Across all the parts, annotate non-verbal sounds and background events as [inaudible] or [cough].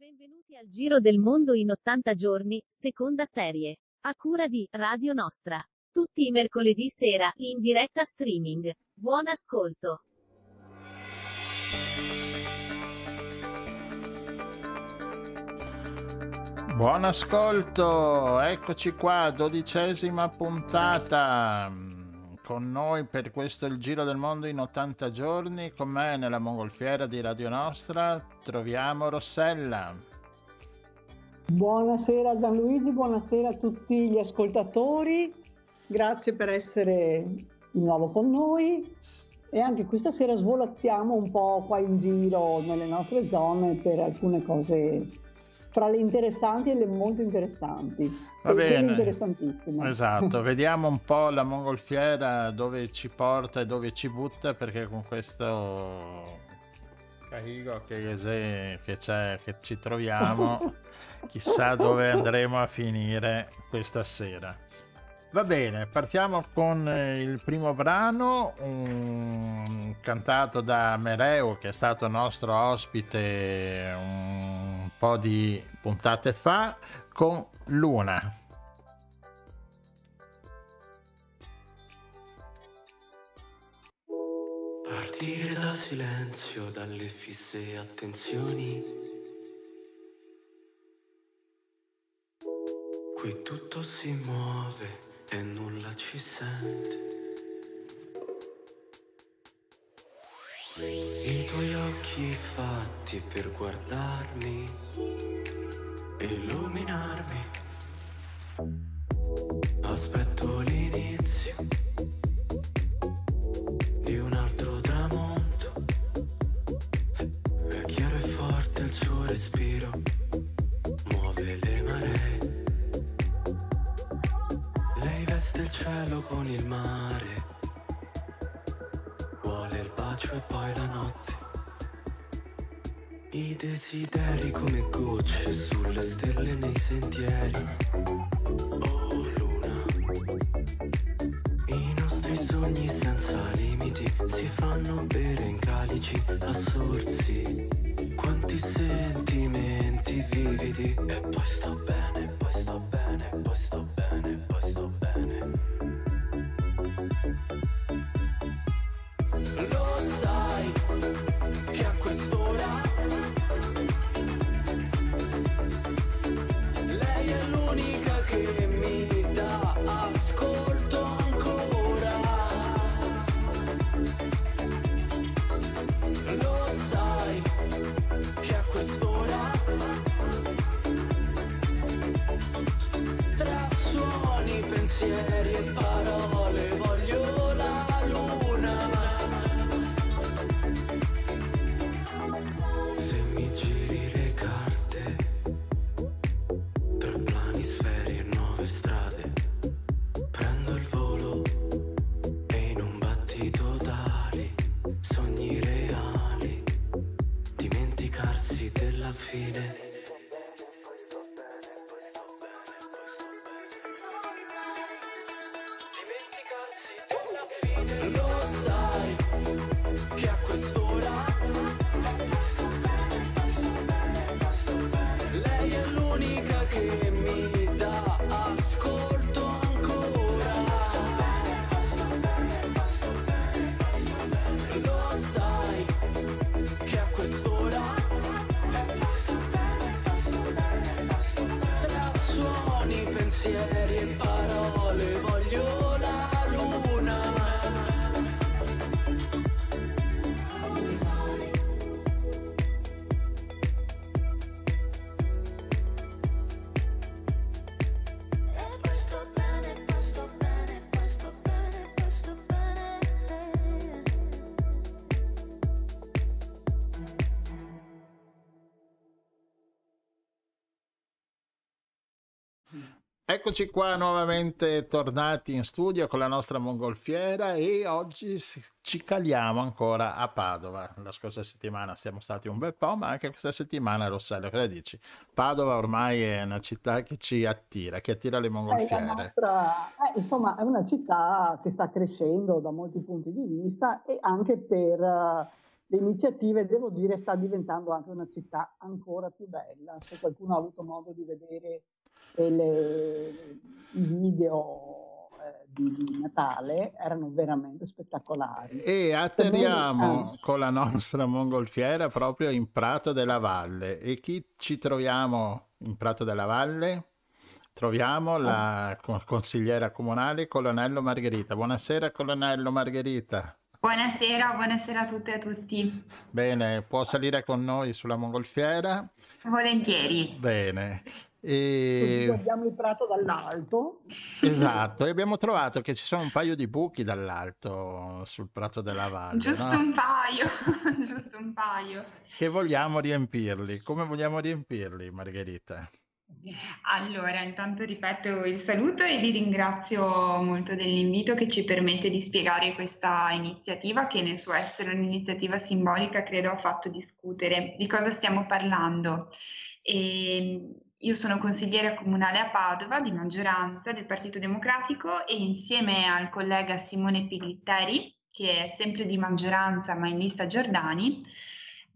Benvenuti al Giro del Mondo in 80 giorni, seconda serie. A cura di Radio Nostra. Tutti i mercoledì sera, in diretta streaming. Buon ascolto. Buon ascolto, eccoci qua, dodicesima puntata con noi per questo il Giro del Mondo in 80 giorni, con me nella mongolfiera di Radio Nostra troviamo Rossella. Buonasera Gianluigi, buonasera a tutti gli ascoltatori, grazie per essere di nuovo con noi e anche questa sera svolazziamo un po' qua in giro nelle nostre zone per alcune cose fra le interessanti e le molto interessanti. Va bene. interessantissimo. Esatto, [laughs] vediamo un po' la mongolfiera dove ci porta e dove ci butta perché con questo Cahigo che, che, c'è, che ci troviamo, [laughs] chissà dove andremo a finire questa sera. Va bene, partiamo con il primo brano, um, cantato da Mereu, che è stato nostro ospite un po' di puntate fa, con Luna. Partire dal silenzio, dalle fisse attenzioni. Qui tutto si muove e nulla ci sente. I tuoi occhi fatti per guardarmi, illuminarmi. Aspetto l'inizio cielo con il mare, vuole il bacio e poi la notte. I desideri come gocce sulle stelle nei sentieri. Oh luna, i nostri sogni senza limiti si fanno bere in calici a Eccoci qua nuovamente tornati in studio con la nostra mongolfiera e oggi ci caliamo ancora a Padova. La scorsa settimana siamo stati un bel po', ma anche questa settimana, Rossella, cosa dici? Padova ormai è una città che ci attira, che attira le mongolfiere. nostra, eh, insomma, è una città che sta crescendo da molti punti di vista e anche per eh, le iniziative, devo dire, sta diventando anche una città ancora più bella. Se qualcuno ha avuto modo di vedere le- i video eh, di, di Natale, erano veramente spettacolari. E atterriamo Ah. con la nostra mongolfiera proprio in Prato della Valle. E chi ci troviamo in Prato della Valle? Troviamo la co- consigliera comunale Colonnello Margherita. Buonasera, Colonnello Margherita. Buonasera, buonasera a tutte e a tutti. Bene, può salire con noi sulla mongolfiera? Volentieri. Bene. Così E... guardiamo il prato dall'alto. Esatto, e abbiamo trovato che ci sono un paio di buchi dall'alto sul Prato della Valle, Giusto no? un paio, [laughs] giusto un paio. Che vogliamo riempirli. Come vogliamo riempirli, Margherita? Allora, intanto ripeto il saluto e vi ringrazio molto dell'invito che ci permette di spiegare questa iniziativa che nel suo essere un'iniziativa simbolica credo ha fatto discutere. Di cosa stiamo parlando? E io sono consigliera comunale a Padova di maggioranza del Partito Democratico e insieme al collega Simone Piglitteri, che è sempre di maggioranza ma in lista Giordani,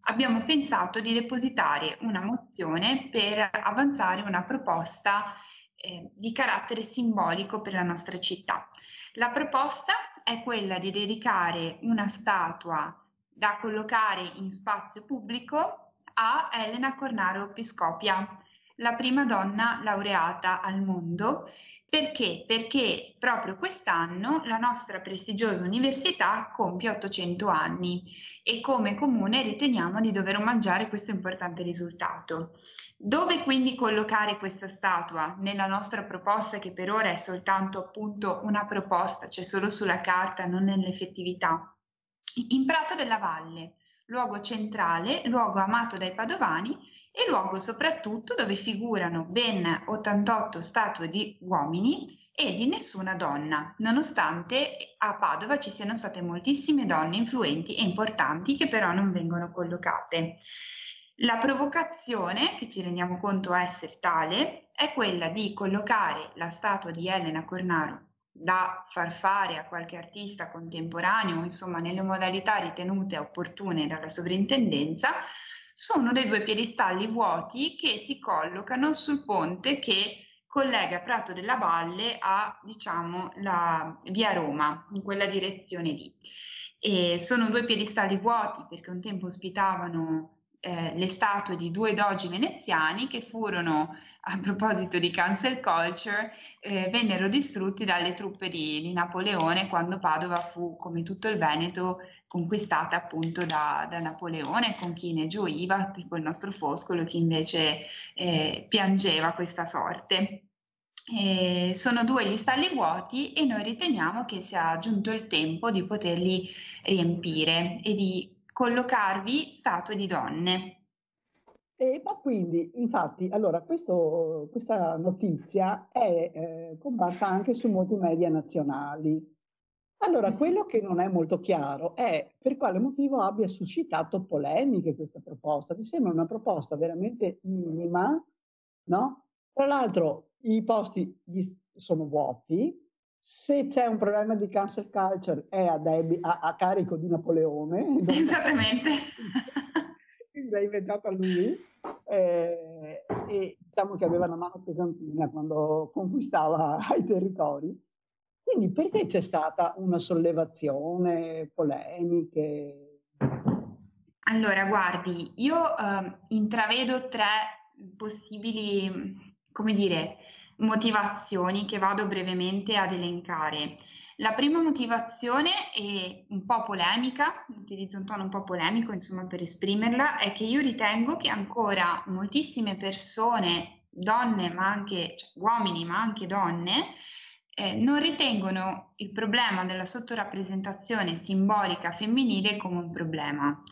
abbiamo pensato di depositare una mozione per avanzare una proposta eh, di carattere simbolico per la nostra città. La proposta è quella di dedicare una statua da collocare in spazio pubblico a Elena Cornaro Piscopia, la prima donna laureata al mondo. Perché? Perché proprio quest'anno la nostra prestigiosa università compie 800 anni e come comune riteniamo di dover omaggiare questo importante risultato. Dove quindi collocare questa statua nella nostra proposta che per ora è soltanto appunto una proposta, cioè solo sulla carta, non nell'effettività? In Prato della Valle, luogo centrale, luogo amato dai padovani e luogo soprattutto dove figurano ben 88 statue di uomini e di nessuna donna, nonostante a Padova ci siano state moltissime donne influenti e importanti che però non vengono collocate. La provocazione, che ci rendiamo conto essere tale, è quella di collocare la statua di Elena Cornaro da far fare a qualche artista contemporaneo, insomma nelle modalità ritenute opportune dalla sovrintendenza, su uno dei due piedistalli vuoti che si collocano sul ponte che collega Prato della Valle a, diciamo, la via Roma, in quella direzione lì. E sono due piedistalli vuoti perché un tempo ospitavano eh, le statue di due dogi veneziani che furono, a proposito di cancel culture, eh, vennero distrutti dalle truppe di, di Napoleone quando Padova fu, come tutto il Veneto, conquistata appunto da, da Napoleone, con chi ne gioiva, tipo il nostro Foscolo, che invece eh, piangeva questa sorte. Eh, sono due gli stalli vuoti e noi riteniamo che sia giunto il tempo di poterli riempire e di collocarvi statue di donne. E, ma quindi, infatti, allora, questo- questa notizia è eh, comparsa anche su molti media nazionali. Allora, quello che non è molto chiaro è per quale motivo abbia suscitato polemiche questa proposta. Mi sembra una proposta veramente minima, no? Tra l'altro, i posti sono vuoti. Se c'è un problema di cancel culture è a, debi- a- a carico di Napoleone. [laughs] Esattamente. l'ha inventata lui eh, e diciamo che aveva una mano pesantina quando conquistava i territori. Quindi perché c'è stata una sollevazione, polemiche? Allora, guardi, io ehm, intravedo tre possibili, come dire, motivazioni che vado brevemente ad elencare. La prima motivazione è un po' polemica, utilizzo un tono un po' polemico, insomma, per esprimerla, è che io ritengo che ancora moltissime persone, donne, ma anche cioè, uomini, ma anche donne, eh, non ritengono il problema della sottorappresentazione simbolica femminile come un problema.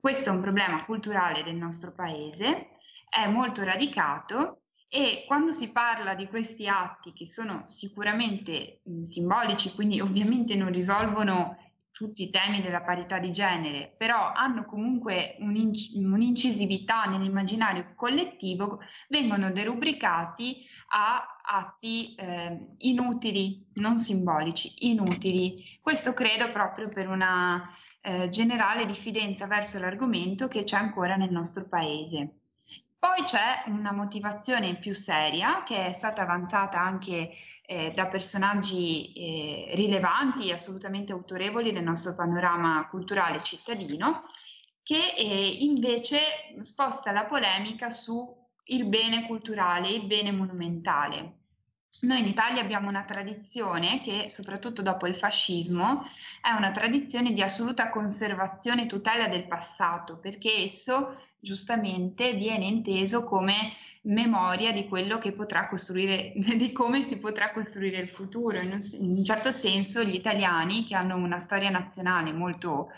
Questo è un problema culturale del nostro paese, è molto radicato e quando si parla di questi atti che sono sicuramente simbolici, quindi ovviamente non risolvono tutti i temi della parità di genere, però hanno comunque un'inc- un'incisività nell'immaginario collettivo, vengono derubricati a atti eh, inutili, non simbolici, inutili. Questo credo proprio per una eh, generale diffidenza verso l'argomento che c'è ancora nel nostro paese. Poi c'è una motivazione più seria che è stata avanzata anche eh, da personaggi eh, rilevanti e assolutamente autorevoli del nostro panorama culturale cittadino, che eh, invece sposta la polemica su il bene culturale, il bene monumentale. Noi in Italia abbiamo una tradizione che, soprattutto dopo il fascismo, è una tradizione di assoluta conservazione e tutela del passato, perché esso giustamente viene inteso come memoria di quello che potrà costruire, [laughs] di come si potrà costruire il futuro. In un, in un certo senso, gli italiani, che hanno una storia nazionale molto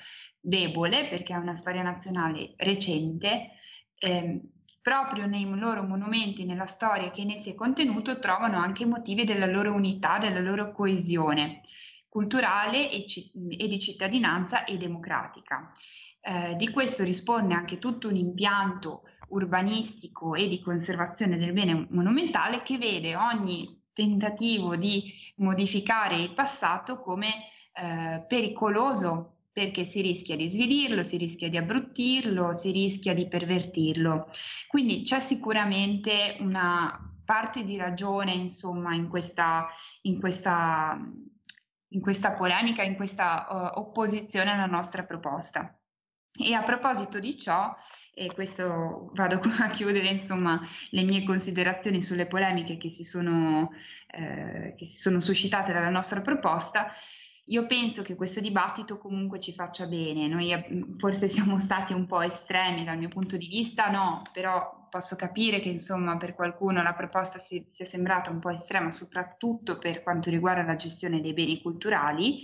debole, perché è una storia nazionale recente, eh, proprio nei loro monumenti, nella storia che in essi è contenuto, trovano anche motivi della loro unità, della loro coesione culturale e, e di cittadinanza e democratica. Eh, di questo risponde anche tutto un impianto urbanistico e di conservazione del bene monumentale che vede ogni tentativo di modificare il passato come eh, pericoloso perché si rischia di svilirlo, si rischia di abbruttirlo, si rischia di pervertirlo. Quindi c'è sicuramente una parte di ragione, insomma, in questa, in questa, in questa polemica, in questa uh, opposizione alla nostra proposta. E a proposito di ciò, e questo vado [laughs] a chiudere insomma le mie considerazioni sulle polemiche che si sono, eh, che si sono suscitate dalla nostra proposta, io penso che questo dibattito comunque ci faccia bene, noi eh, forse siamo stati un po' estremi dal mio punto di vista, no, però posso capire che insomma per qualcuno la proposta si, sia sembrata un po' estrema, soprattutto per quanto riguarda la gestione dei beni culturali,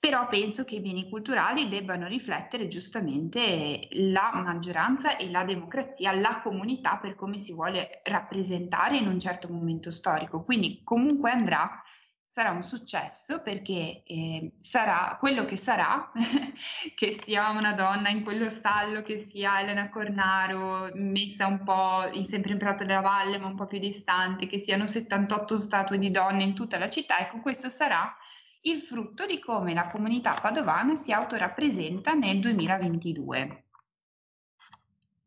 però penso che i beni culturali debbano riflettere giustamente la maggioranza e la democrazia, la comunità per come si vuole rappresentare in un certo momento storico. Quindi comunque andrà sarà un successo perché eh, sarà quello che sarà, [laughs] che sia una donna in quello stallo, che sia Elena Cornaro messa un po' in, sempre in Prato della Valle ma un po' più distante, che siano 78 statue di donne in tutta la città, ecco questo sarà il frutto di come la comunità padovana si autorappresenta nel 2022.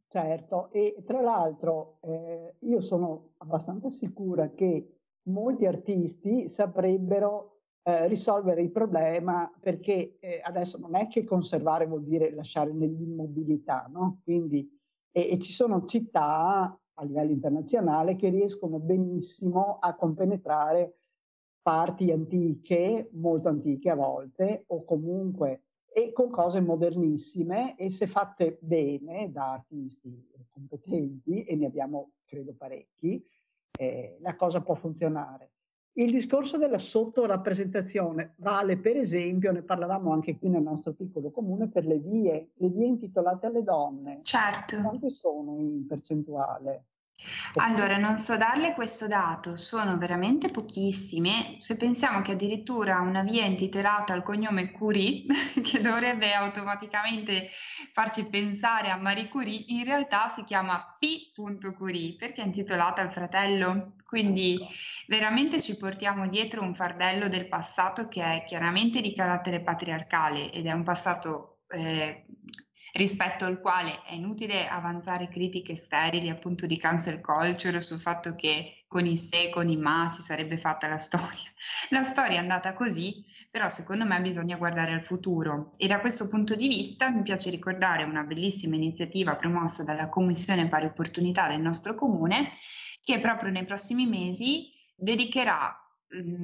Certo, e tra l'altro eh, io sono abbastanza sicura che molti artisti saprebbero eh, risolvere il problema perché eh, adesso non è che conservare vuol dire lasciare nell'immobilità, no? Quindi, e, e, ci sono città a livello internazionale che riescono benissimo a compenetrare parti antiche, molto antiche a volte, o comunque e con cose modernissime e se fatte bene da artisti competenti, e ne abbiamo credo parecchi, eh, la cosa può funzionare. Il discorso della sottorappresentazione vale per esempio, ne parlavamo anche qui nel nostro piccolo comune, per le vie, le vie intitolate alle donne. Certo. Quante sono in percentuale? Allora, non so darle questo dato, sono veramente pochissime. Se pensiamo che addirittura una via intitolata al cognome Curie, [laughs] che dovrebbe automaticamente farci pensare a Marie Curie, in realtà si chiama P. Curie perché è intitolata al fratello. Quindi veramente ci portiamo dietro un fardello del passato che è chiaramente di carattere patriarcale ed è un passato eh, rispetto al quale è inutile avanzare critiche sterili appunto di cancel culture sul fatto che con i se, con i ma si sarebbe fatta la storia. [laughs] La storia è andata così, però secondo me bisogna guardare al futuro e da questo punto di vista mi piace ricordare una bellissima iniziativa promossa dalla Commissione Pari Opportunità del nostro comune che proprio nei prossimi mesi dedicherà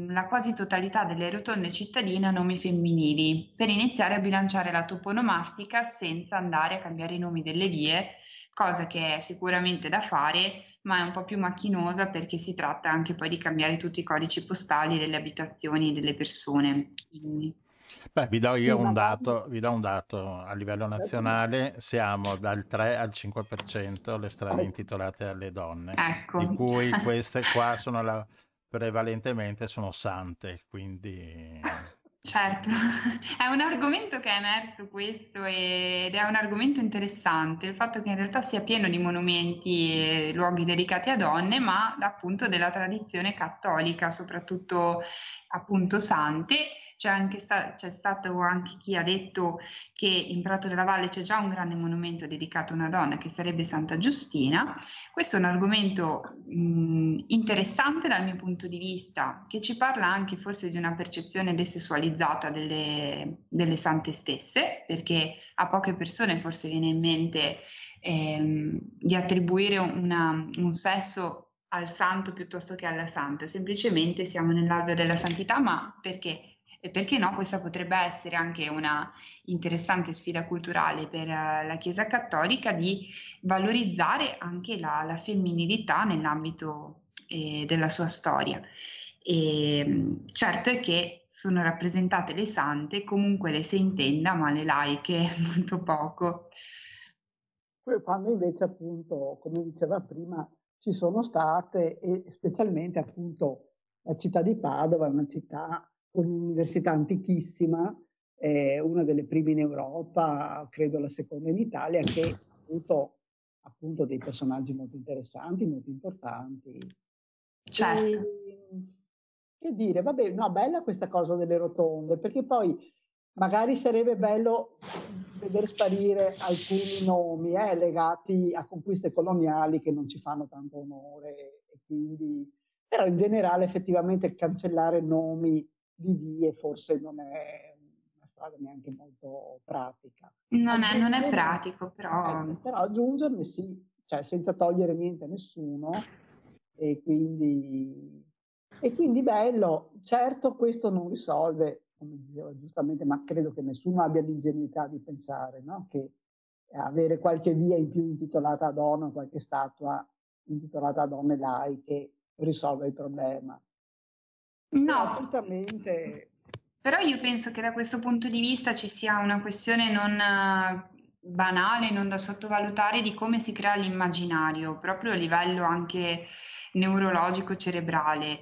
la quasi totalità delle rotonde cittadine a nomi femminili, per iniziare a bilanciare la toponomastica senza andare a cambiare i nomi delle vie, cosa che è sicuramente da fare, ma è un po' più macchinosa perché si tratta anche poi di cambiare tutti i codici postali delle abitazioni delle persone. Quindi... Beh, vi do io sì, un, dato, vi do un dato a livello nazionale, siamo dal 3 al 5% le strade intitolate alle donne, ecco. di cui [laughs] queste qua sono la prevalentemente sono sante, quindi Certo, è un argomento che è emerso questo ed è un argomento interessante, il fatto che in realtà sia pieno di monumenti e luoghi dedicati a donne, ma appunto della tradizione cattolica, soprattutto appunto sante. C'è anche sta- c'è stato anche chi ha detto che in Prato della Valle c'è già un grande monumento dedicato a una donna che sarebbe Santa Giustina. Questo è un argomento mh, interessante dal mio punto di vista, che ci parla anche forse di una percezione desessualizzata delle, delle sante stesse, perché a poche persone forse viene in mente ehm, di attribuire una- un sesso al santo piuttosto che alla santa, semplicemente siamo nell'alveo della santità, ma perché? E perché no? Questa potrebbe essere anche una interessante sfida culturale per eh, la Chiesa Cattolica di valorizzare anche la, la femminilità nell'ambito eh, della sua storia. E, mh, certo è che sono rappresentate le sante, comunque le si intenda, ma le laiche [laughs] molto poco. Quando invece appunto, come diceva prima, ci sono state e specialmente appunto la città di Padova è una città con un'università antichissima, eh, una delle prime in Europa, credo la seconda in Italia, che ha avuto appunto dei personaggi molto interessanti, molto importanti. Certo. E, che dire, vabbè, no, bella questa cosa delle rotonde, perché poi magari sarebbe bello vedere sparire alcuni nomi eh, legati a conquiste coloniali che non ci fanno tanto onore, e quindi, però in generale effettivamente cancellare nomi di vie forse non è una strada neanche molto pratica. Non è, non è pratico, però Ecco, però aggiungerne sì, cioè senza togliere niente a nessuno e quindi, e quindi bello. Certo questo non risolve, come diceva giustamente, ma credo che nessuno abbia l'ingenuità di pensare no? che avere qualche via in più intitolata a donna, qualche statua intitolata a donne laiche risolve il problema. No. certamente Però io penso che da questo punto di vista ci sia una questione non eh, banale, non da sottovalutare di come si crea l'immaginario, proprio a livello anche neurologico cerebrale.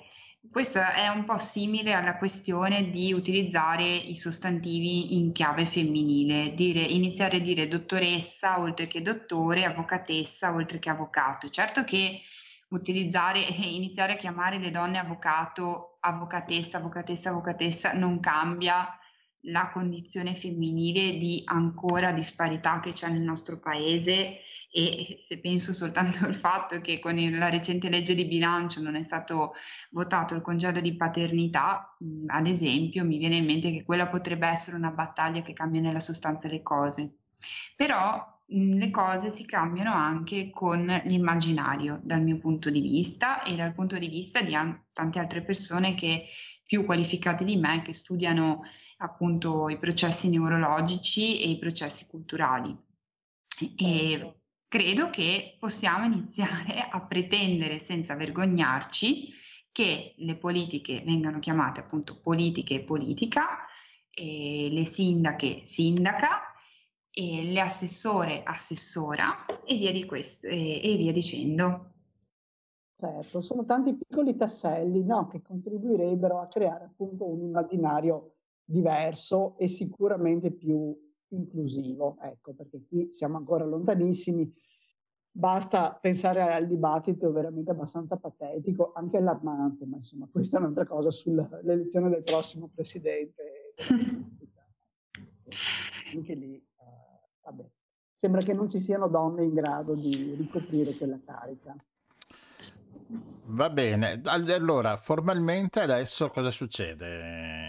Questo è un po' simile alla questione di utilizzare i sostantivi in chiave femminile, dire, iniziare a dire dottoressa oltre che dottore, avvocatessa oltre che avvocato. Certo che utilizzare [laughs] e iniziare a chiamare le donne avvocato, avvocatessa, avvocatessa, avvocatessa non cambia la condizione femminile di ancora disparità che c'è nel nostro paese e se penso soltanto [laughs] al fatto che con la recente legge di bilancio non è stato votato il congedo di paternità, ad esempio, mi viene in mente che quella potrebbe essere una battaglia che cambia nella sostanza le cose. Però le cose si cambiano anche con l'immaginario, dal mio punto di vista e dal punto di vista di an- tante altre persone che più qualificate di me, che studiano appunto i processi neurologici e i processi culturali. E credo che possiamo iniziare [laughs] a pretendere senza vergognarci che le politiche vengano chiamate appunto politiche e politica, e le sindache sindaca, e le assessore assessora e via, di questo, e, e via dicendo. Certo, sono tanti piccoli tasselli, no, che contribuirebbero a creare appunto un immaginario diverso e sicuramente più inclusivo, ecco, perché qui siamo ancora lontanissimi. Basta pensare al dibattito veramente abbastanza patetico, anche allarmante, ma insomma questa è un'altra cosa sull'elezione del prossimo presidente. [laughs] Anche lì, eh, vabbè, sembra che non ci siano donne in grado di ricoprire quella carica. Va bene, Al- allora formalmente adesso cosa succede?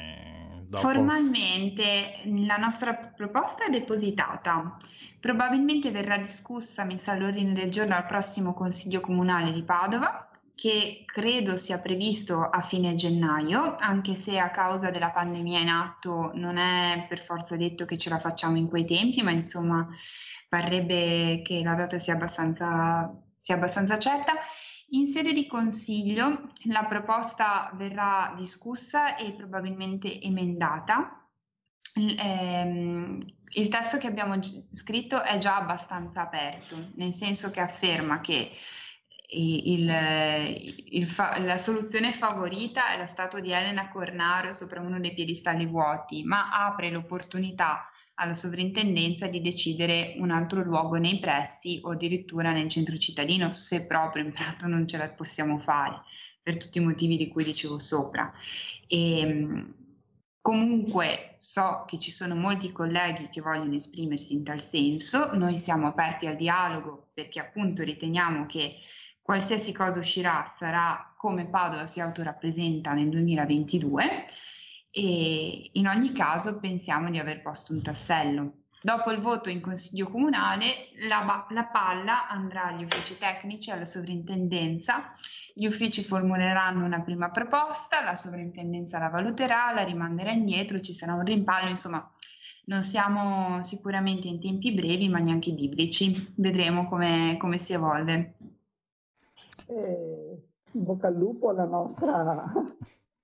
Dopo... Formalmente la nostra proposta è depositata, probabilmente verrà discussa, messa all'ordine del giorno al prossimo Consiglio Comunale di Padova, che credo sia previsto a fine gennaio, anche se a causa della pandemia in atto non è per forza detto che ce la facciamo in quei tempi, ma insomma parrebbe che la data sia abbastanza, sia abbastanza certa. In sede di consiglio la proposta verrà discussa e probabilmente emendata. Il, ehm, il testo che abbiamo scritto è già abbastanza aperto, nel senso che afferma che il- il la soluzione favorita è la statua di Elena Cornaro sopra uno dei piedistalli vuoti, ma apre l'opportunità alla sovrintendenza di decidere un altro luogo nei pressi o addirittura nel centro cittadino, se proprio in Prato non ce la possiamo fare, per tutti i motivi di cui dicevo sopra. E, mh, comunque so che ci sono molti colleghi che vogliono esprimersi in tal senso, noi siamo aperti al dialogo perché appunto riteniamo che qualsiasi cosa uscirà sarà come Padova si autorappresenta nel 2022 e in ogni caso pensiamo di aver posto un tassello. Dopo il voto in consiglio comunale, la, la palla andrà agli uffici tecnici, alla sovrintendenza. Gli uffici formuleranno una prima proposta, la sovrintendenza la valuterà, la rimanderà indietro, ci sarà un rimpallo, insomma, non siamo sicuramente in tempi brevi, ma neanche biblici. Vedremo come, come si evolve. Eh, bocca al lupo alla nostra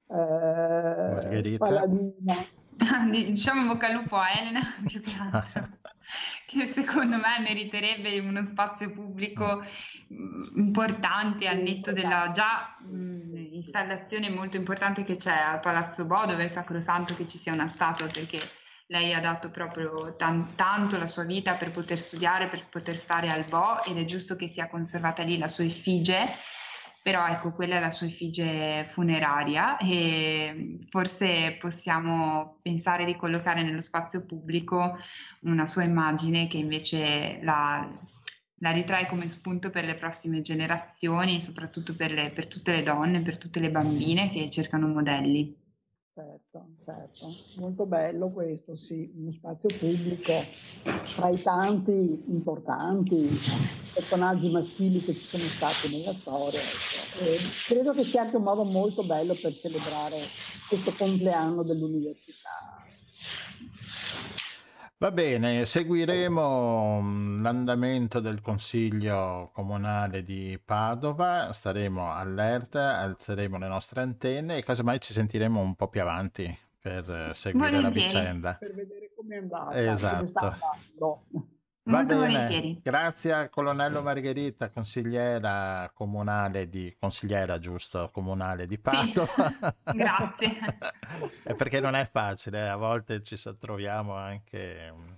eh, Margherita. paladina. [laughs] Diciamo in bocca al lupo a Elena [laughs] più che altro, [laughs] che secondo me meriterebbe uno spazio pubblico mh, importante al netto della già mh, installazione molto importante che c'è a Palazzo Bo, dove è sacrosanto che ci sia una statua perché lei ha dato proprio tan- tanto la sua vita per poter studiare, per poter stare al Bo ed è giusto che sia conservata lì la sua effigie però ecco, quella è la sua effigie funeraria e forse possiamo pensare di collocare nello spazio pubblico una sua immagine che invece la, la ritrae come spunto per le prossime generazioni, soprattutto per, le- per tutte le donne, per tutte le bambine che cercano modelli. Certo, certo, molto bello questo, sì, uno spazio pubblico tra i tanti importanti personaggi maschili che ci sono stati nella storia. ecco. E credo che sia anche un modo molto bello per celebrare questo compleanno dell'università. Va bene, seguiremo l'andamento del Consiglio Comunale di Padova, staremo allerta, alzeremo le nostre antenne e casomai ci sentiremo un po' più avanti per eh, seguire la Volentieri. vicenda. Per vedere come è andata, Esatto. Va Molto bene, volentieri. grazie al colonnello Margherita, consigliera comunale di, consigliera giusto, comunale di Padova. [laughs] grazie. È [laughs] perché non è facile, eh, a volte ci troviamo anche mm,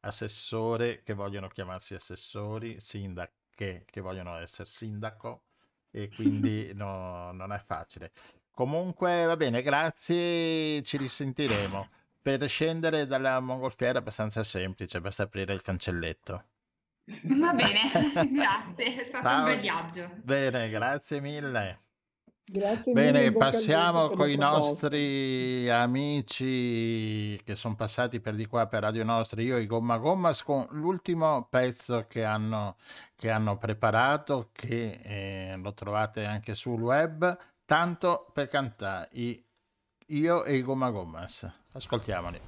assessori che vogliono chiamarsi assessori, sindache che vogliono essere sindaco e quindi [laughs] no- non è facile. Comunque va bene, grazie, ci risentiremo. Per scendere dalla mongolfiera è abbastanza semplice, basta aprire il cancelletto. Va [laughs] bene, [laughs] grazie, è stato Ciao. un bel viaggio. Bene, grazie mille. Grazie mille, Bene, lupo passiamo con i nostri amici che sono passati per di qua per Radio Nostra, io e i Gomma Gommas, con l'ultimo pezzo che hanno, che hanno preparato, che eh, lo trovate anche sul web, tanto per cantare, i- io e i Gomma Gommas. Ascoltiamoli.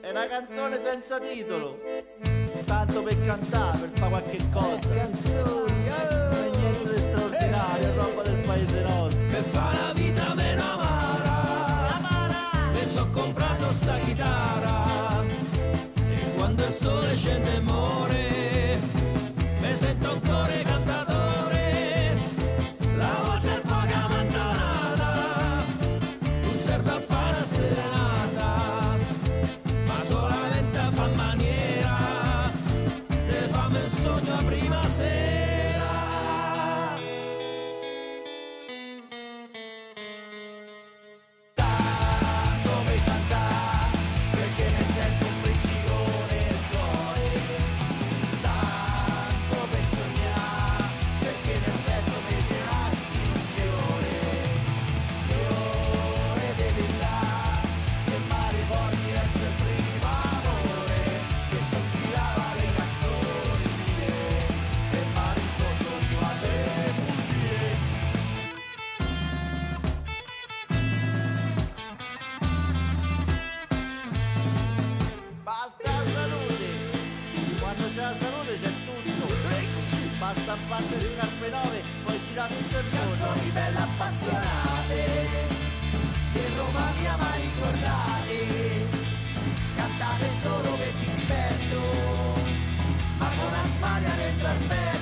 È una canzone senza titolo. Tanto per cantare, per fare qualche cosa. Canzoni, è niente di straordinario, è roba del paese nostro. Parte scarpe nuove, poi si gira tutto il mondo Canzoni belle appassionate Che Romania mai ricordate. Cantate solo per dispetto Ma con Asmaria dentro al petto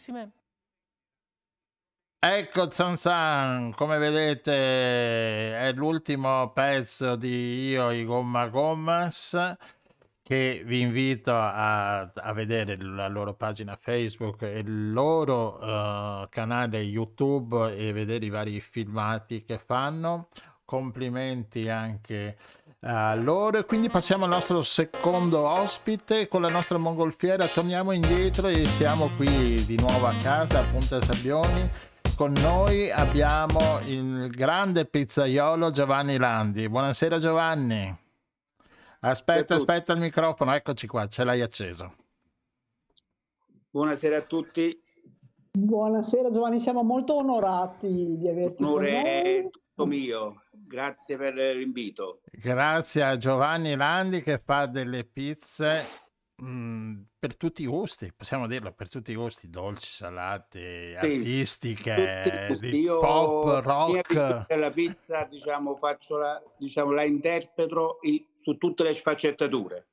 Grazie moltissime. Ecco Zanzan, come vedete è l'ultimo pezzo di Io i Gomma Gommas che vi invito a, a vedere la loro pagina Facebook e il loro eh, canale YouTube e vedere i vari filmati che fanno. Complimenti anche a E quindi passiamo al nostro secondo ospite con la nostra mongolfiera. Torniamo indietro e siamo qui di nuovo a casa a Punta Sabbioni. Con noi abbiamo il grande pizzaiolo Giovanni Landi. Buonasera Giovanni. Aspetta, aspetta il microfono, eccoci qua, ce l'hai acceso. Buonasera a tutti, Buonasera Giovanni, siamo molto onorati di averti con onore è noi. tutto mio. Grazie per l'invito. Grazie a Giovanni Landi che fa delle pizze mm, per tutti i gusti, possiamo dirlo, per tutti i gusti, dolci, salate, artistiche, Tutti i gusti. di Io pop, rock. pizza della pizza, diciamo, faccio la, diciamo, la interpreto su tutte le sfaccettature.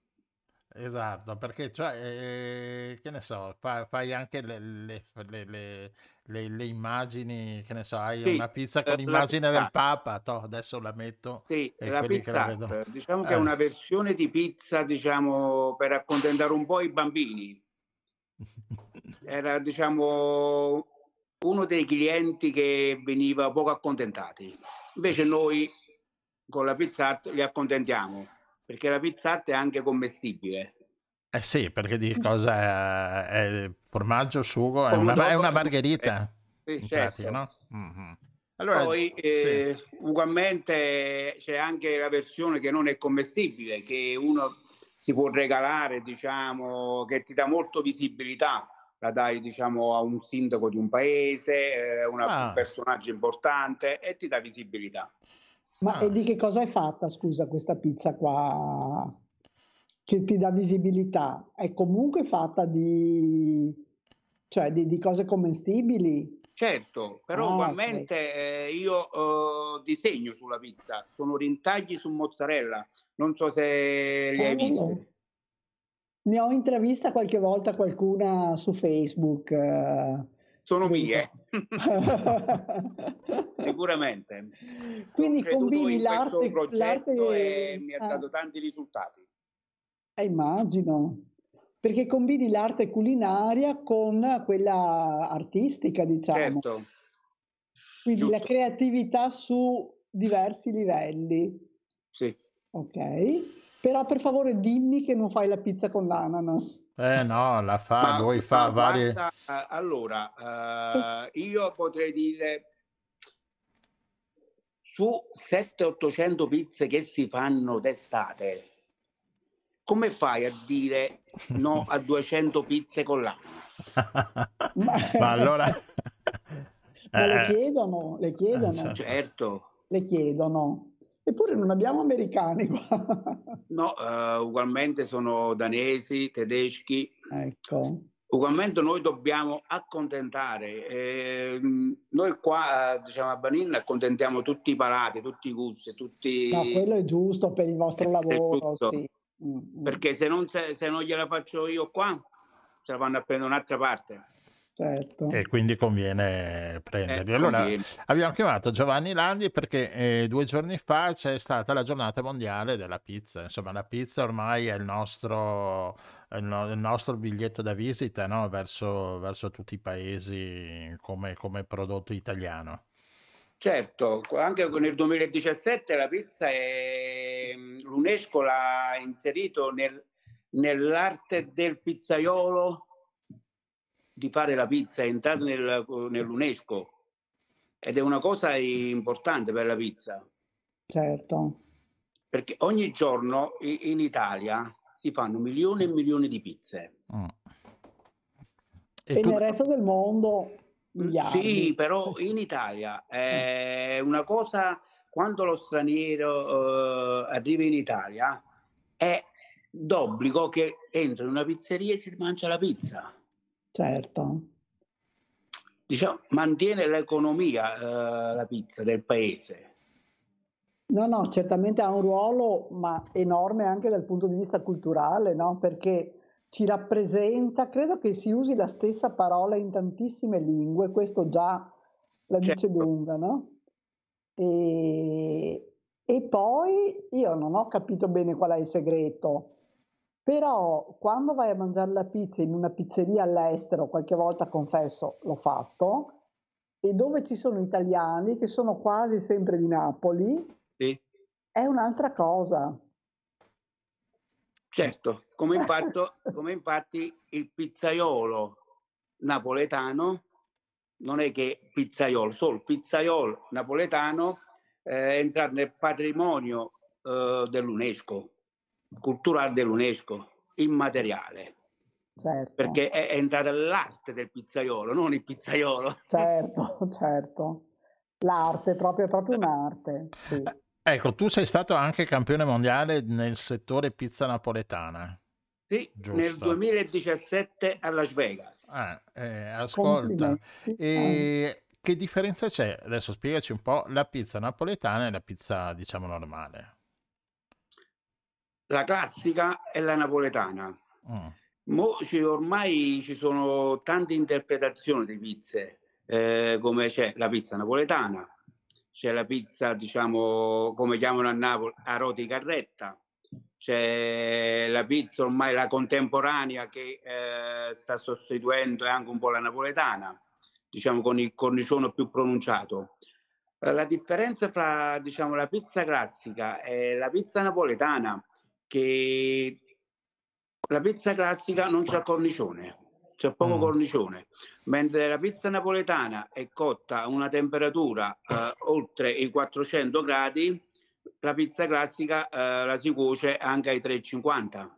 Esatto, perché cioè, eh, che ne so, fa- fai anche le, le- le- le- le- le immagini, che ne so, hai Sì, una pizza con eh, la l'immagine del. Papa, toh, adesso la metto Sì, e la quelli che la pizza vedono. Hut, diciamo che Eh. è una versione di pizza, diciamo, per accontentare un po' i bambini. [laughs] Era, diciamo, uno dei clienti che veniva poco accontentati. Invece noi con la pizza Hut li accontentiamo, perché la pizza Hut è anche commestibile. Eh sì, perché di cosa è, è formaggio, sugo, è una, è una e- margherita, Sì, in certo. pratica, no? Mhm. Allora, Poi sì. eh, ugualmente c'è anche la versione che non è commestibile, che uno si può regalare, diciamo, che ti dà molto visibilità. La dai, diciamo, a un sindaco di un paese, eh, una- Ah. un personaggio importante e ti dà visibilità. Ma Ah. e di che cosa è fatta, scusa, questa pizza qua che ti dà visibilità? È comunque fatta di, cioè, di, di cose commestibili? Certo, però Ah, ugualmente eh, io eh, disegno sulla pizza, sono rintagli su mozzarella, non so se li hai visti. Ne ho intravista qualche volta qualcuna su Facebook. eh, Sono mie, [laughs] [laughs] sicuramente. Quindi combini l'arte, progetto l'arte, e mi ha ah, dato tanti risultati. eh, immagino, perché combini l'arte culinaria con quella artistica, diciamo. Certo, Quindi la giusto. creatività su diversi livelli, sì. ok? Però per favore dimmi che non fai la pizza con l'ananas. Eh no, la fa, Ma, lui fa ma varie... guarda, eh, allora, eh, io potrei dire su 700-800 pizze che si fanno d'estate, come fai a dire no a 200 pizze con l'ananas? [laughs] Ma, Ma allora... [laughs] ma le Eh, chiedono, le chiedono, certo. Certo, le chiedono. Eppure non abbiamo americani qua. No, eh, ugualmente sono danesi, tedeschi. Ecco. Ugualmente noi dobbiamo accontentare. ehm, noi qua, eh, diciamo a Banin, accontentiamo tutti i palati, tutti i gusti, tutti... No, quello è giusto per il vostro [laughs] lavoro, sì. Mm, mm, Perché se non, se, se non gliela faccio io qua, se la vanno a prendere un'altra parte. certo. E quindi conviene prenderli. Eh, allora, conviene. abbiamo chiamato Giovanni Landi perché eh, due giorni fa c'è stata la giornata mondiale della pizza. Insomma, la pizza ormai è il nostro, il no- il nostro biglietto da visita no? verso, verso tutti i paesi come, come prodotto italiano. Certo, anche nel 2017 la pizza è... l'UNESCO l'ha inserito nel- nell'arte del pizzaiolo di fare la pizza, è entrato nel- nell'UNESCO ed è una cosa importante per la pizza, Certo. perché ogni giorno in Italia si fanno milioni e milioni di pizze. Mm. E, E tu- nel resto del mondo miliardi. Sì, però in Italia è una cosa, quando lo straniero eh, arriva in Italia, è d'obbligo che entra in una pizzeria e si mangia la pizza. Certo. Diciamo, mantiene l'economia eh, la pizza del paese. No, no, certamente ha un ruolo, ma enorme anche dal punto di vista culturale, no? Perché ci rappresenta, credo che si usi la stessa parola in tantissime lingue, questo già la dice Certo. lunga, no? E, e poi io non ho capito bene qual è il segreto, però quando vai a mangiare la pizza in una pizzeria all'estero, qualche volta confesso l'ho fatto, e dove ci sono italiani che sono quasi sempre di Napoli, Sì, è un'altra cosa. certo, come infatti, [laughs] come infatti il pizzaiolo napoletano non è che pizzaiolo, solo pizzaiolo napoletano eh, è entrato nel patrimonio eh, dell'UNESCO, culturale dell'UNESCO, immateriale, Certo, perché è, è entrata l'arte del pizzaiolo, non il pizzaiolo. certo, [laughs] certo. L'arte, proprio, è proprio un'arte, sì. Ecco, tu sei stato anche campione mondiale nel settore pizza napoletana. Sì, nel Giusto. 2017 a Las Vegas. Ah, eh, ascolta, e che differenza c'è? Adesso spiegaci un po' la pizza napoletana e la pizza, diciamo, normale. La classica e la napoletana. Mm. Mo ci- ormai ci sono tante interpretazioni di pizze, eh, come c'è la pizza napoletana, c'è la pizza, diciamo, come chiamano a Napoli, a roti carretta, c'è la pizza ormai la contemporanea che eh, sta sostituendo anche un po' la napoletana, diciamo con il cornicione più pronunciato. Eh, La differenza tra, diciamo, la pizza classica e la pizza napoletana, che la pizza classica non c'è cornicione, c'è poco Mm. cornicione, mentre la pizza napoletana è cotta a una temperatura eh, oltre i 400 gradi, la pizza classica eh, la si cuoce anche ai 350.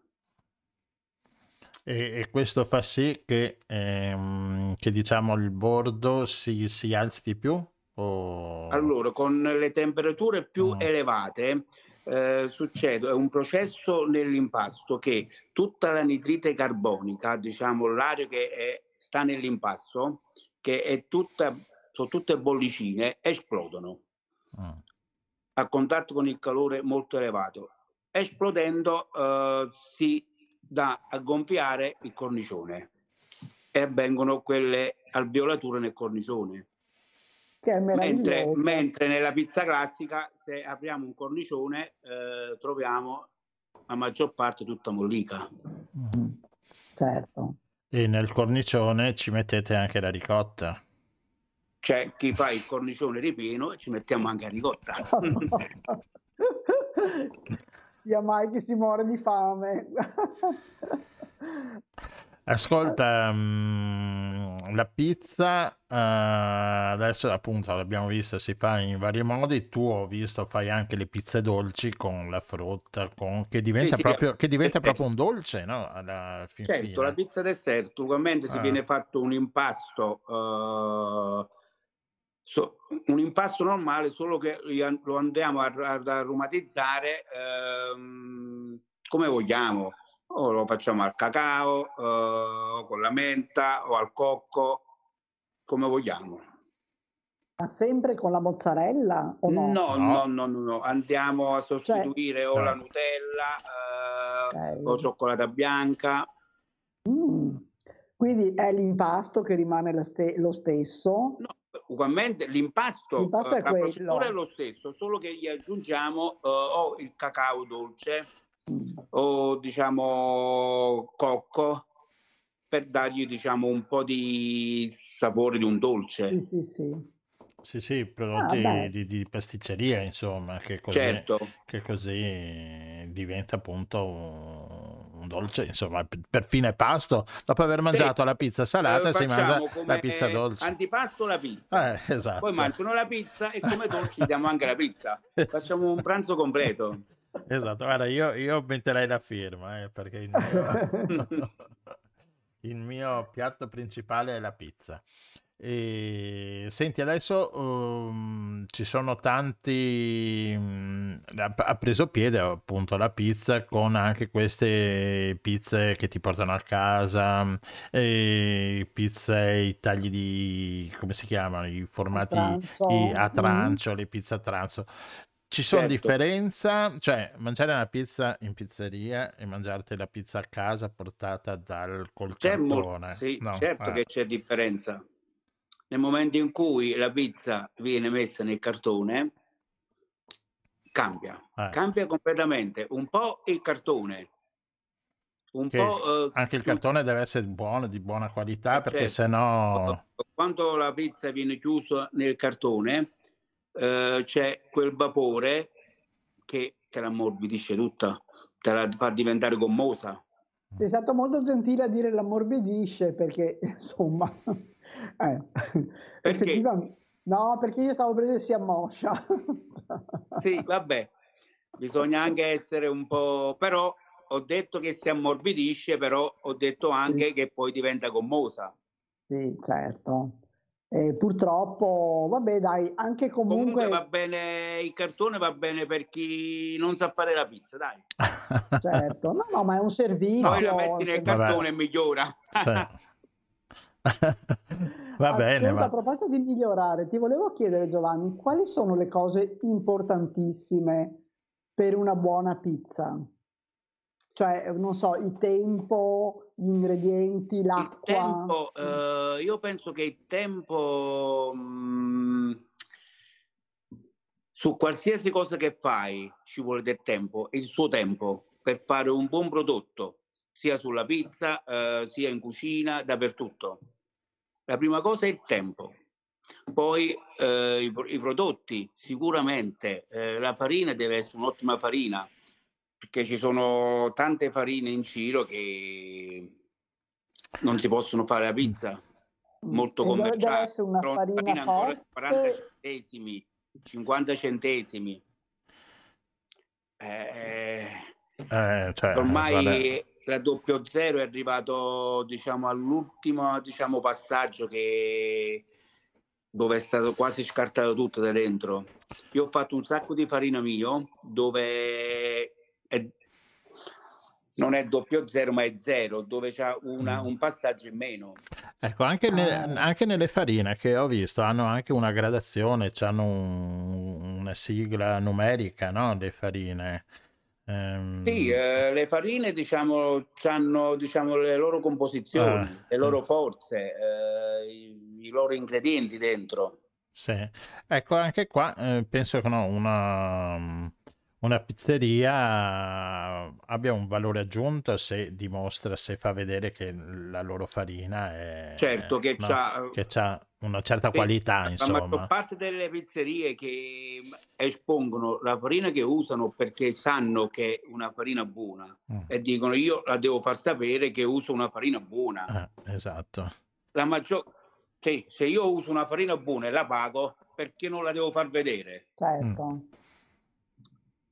E, e questo fa sì che, ehm, che, diciamo il bordo si, si alzi di più? O... Allora, con le temperature più Mm. elevate eh, succede è un processo nell'impasto che tutta la nitrite carbonica, diciamo l'aria che è- sta nell'impasto, che è tutta, sono tutte bollicine, esplodono Mm. a contatto con il calore molto elevato. Esplodendo eh, si dà a gonfiare il cornicione e avvengono quelle alveolature nel cornicione. Che è Mentre, mentre nella pizza classica, se apriamo un cornicione, eh, troviamo la maggior parte tutta mollica. Mm. Mm, Certo. E nel cornicione ci mettete anche la ricotta. C'è chi fa il cornicione ripieno e ci mettiamo anche a ricotta. [laughs] Sia mai che si muore di fame. [laughs] Ascolta, mm, la pizza, eh, adesso appunto l'abbiamo vista, si fa in vari modi. Tu ho visto, fai anche le pizze dolci con la frutta, con- che diventa sì, proprio, che diventa eh, proprio un dolce, no? Alla fin Certo, la fine. pizza dessert, ugualmente si Ah. viene fatto un impasto eh, So- un impasto normale, solo che lo andiamo ad aromatizzare ehm, come vogliamo. O lo facciamo al cacao, eh, con la menta o al cocco, come vogliamo. Ma sempre con la mozzarella o no? No, No. no, no, no. Andiamo a sostituire o Eh. la Nutella eh, Ok. o cioccolata bianca. Mm. Quindi è l'impasto che rimane ste- lo stesso. No, ugualmente l'impasto, L'impasto eh, è la quello. è lo stesso, solo che gli aggiungiamo eh, o il cacao dolce. O diciamo cocco per dargli diciamo un po' di sapore di un dolce. Sì, sì, sì. Sì, sì, prodotti Ah, di, di pasticceria, insomma, che così, Certo, che così diventa appunto un, dolce, insomma, per, fine pasto, dopo aver mangiato la pizza salata Eh, si mangia la pizza dolce. Antipasto la pizza. Eh, esatto. Poi mangiano la pizza e come dolci [laughs] diamo anche la pizza. Facciamo un pranzo completo. Esatto, guarda, io, io metterei la firma, eh, perché il mio, [laughs] il mio piatto principale è la pizza. E, senti, adesso um, ci sono tanti, mm, ha preso piede appunto la pizza con anche queste pizze che ti portano a casa, mm, e pizze, i tagli di, come si chiamano, i formati trancio. i- a Mm. trancio, le pizze a trancio. Ci sono Certo. differenza, cioè mangiare una pizza in pizzeria e mangiarti la pizza a casa portata dal col C'è cartone. sì, No, certo eh, che c'è differenza. Nel momento in cui la pizza viene messa nel cartone, cambia, eh. cambia completamente. Un po' il cartone, un po' eh, anche il cartone deve essere buono, di buona qualità, Eh, perché certo. sennò quando la pizza viene chiusa nel cartone, eh, c'è quel vapore che te la ammorbidisce tutta, te la fa diventare gommosa. Sei stato molto gentile a dire l'ammorbidisce perché, [laughs] insomma, [laughs] eh, effettivamente... No, perché io stavo per dire si ammoscia. [laughs] Sì, vabbè, bisogna anche essere un po'... però ho detto che si ammorbidisce, però ho detto anche che poi diventa gommosa. Sì, certo. E purtroppo, vabbè, dai, anche Comunque comunque, va bene, il cartone va bene per chi non sa fare la pizza, dai. [laughs] certo. No, no, ma è un servizio. Poi la metti nel cartone e migliora. Sì. [laughs] Va bene, Ascolta, a proposito di migliorare, ti volevo chiedere, Giovanni, quali sono le cose importantissime per una buona pizza? Cioè, non so, il tempo, gli ingredienti, Il l'acqua. tempo, eh, io penso che il tempo, mm, su qualsiasi cosa che fai ci vuole del tempo, il suo tempo per fare un buon prodotto, sia sulla pizza, eh, sia in cucina, dappertutto. La prima cosa è il tempo. Poi eh, i, i prodotti, sicuramente eh, la farina deve essere un'ottima farina, perché ci sono tante farine in giro che non si possono fare la pizza molto E deve- deve commerciale. una farina farina ancora forte. 40 centesimi, 50 centesimi. Eh, eh, cioè, ormai vabbè. la 00 è arrivato diciamo all'ultimo diciamo, passaggio che dove è stato quasi scartato tutto da dentro. Io ho fatto un sacco di farina mio dove è- non è 00 ma è zero, dove c'è una- Mm. un passaggio in meno. Ecco, anche, ne- Ah. anche nelle farine che ho visto hanno anche una gradazione, hanno una sigla numerica, no? Le farine. Ehm, Sì, eh, le farine diciamo hanno diciamo, le loro composizioni, Ah, le loro mm. forze, eh, i, i loro ingredienti dentro. Sì, ecco anche qua eh, penso che no, una, una pizzeria abbia un valore aggiunto se dimostra, se fa vedere che la loro farina è, Certo che no, c'ha, che c'ha una certa qualità, la maggior insomma. parte delle pizzerie che espongono la farina che usano perché sanno che è una farina buona Mm, e dicono io la devo far sapere che uso una farina buona. eh, esatto. La maggior... sì, se io uso una farina buona e la pago, perché non la devo far vedere? Certo.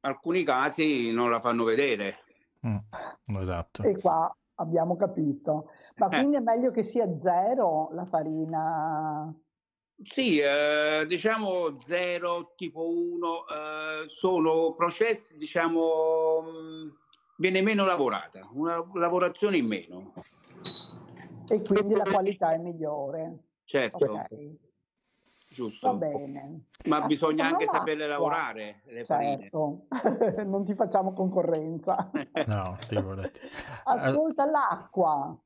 Alcuni casi non la fanno vedere. Mm, esatto. E qua abbiamo capito. Ma Eh. quindi è meglio che sia zero la farina Sì, eh, diciamo 0, tipo 1, sono processi, diciamo, mh, viene meno lavorata, una lavorazione in meno. E quindi la qualità è migliore. Certo, Ok, va giusto. bene. Ma bisogna anche l'acqua. saperle lavorare le farine. Certo, [laughs] non ti facciamo concorrenza. [laughs] No, figurati. Ascolta, l'acqua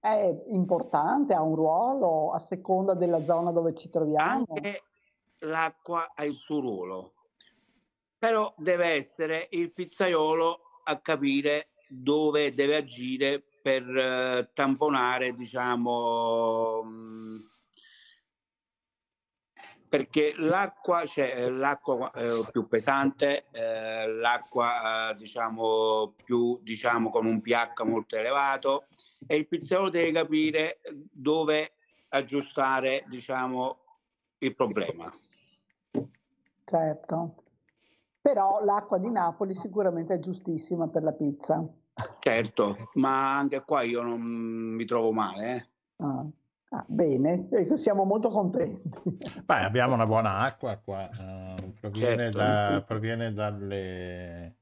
è importante, ha un ruolo a seconda della zona dove ci troviamo. Anche l'acqua ha il suo ruolo, però deve essere il pizzaiolo a capire dove deve agire per eh, tamponare, diciamo, mh, perché l'acqua, c'è l'acqua eh, più pesante, eh, l'acqua eh, diciamo più diciamo con un pH molto elevato e il pizzaiolo deve capire dove aggiustare diciamo il problema. Certo. Però l'acqua di Napoli sicuramente è giustissima per la pizza. Certo, ma anche qua io non mi trovo male. eh. Ah, ah, bene, adesso siamo molto contenti. [laughs] Beh, abbiamo una buona acqua qua, eh, proviene, Certo, da- sì, sì. proviene dalle,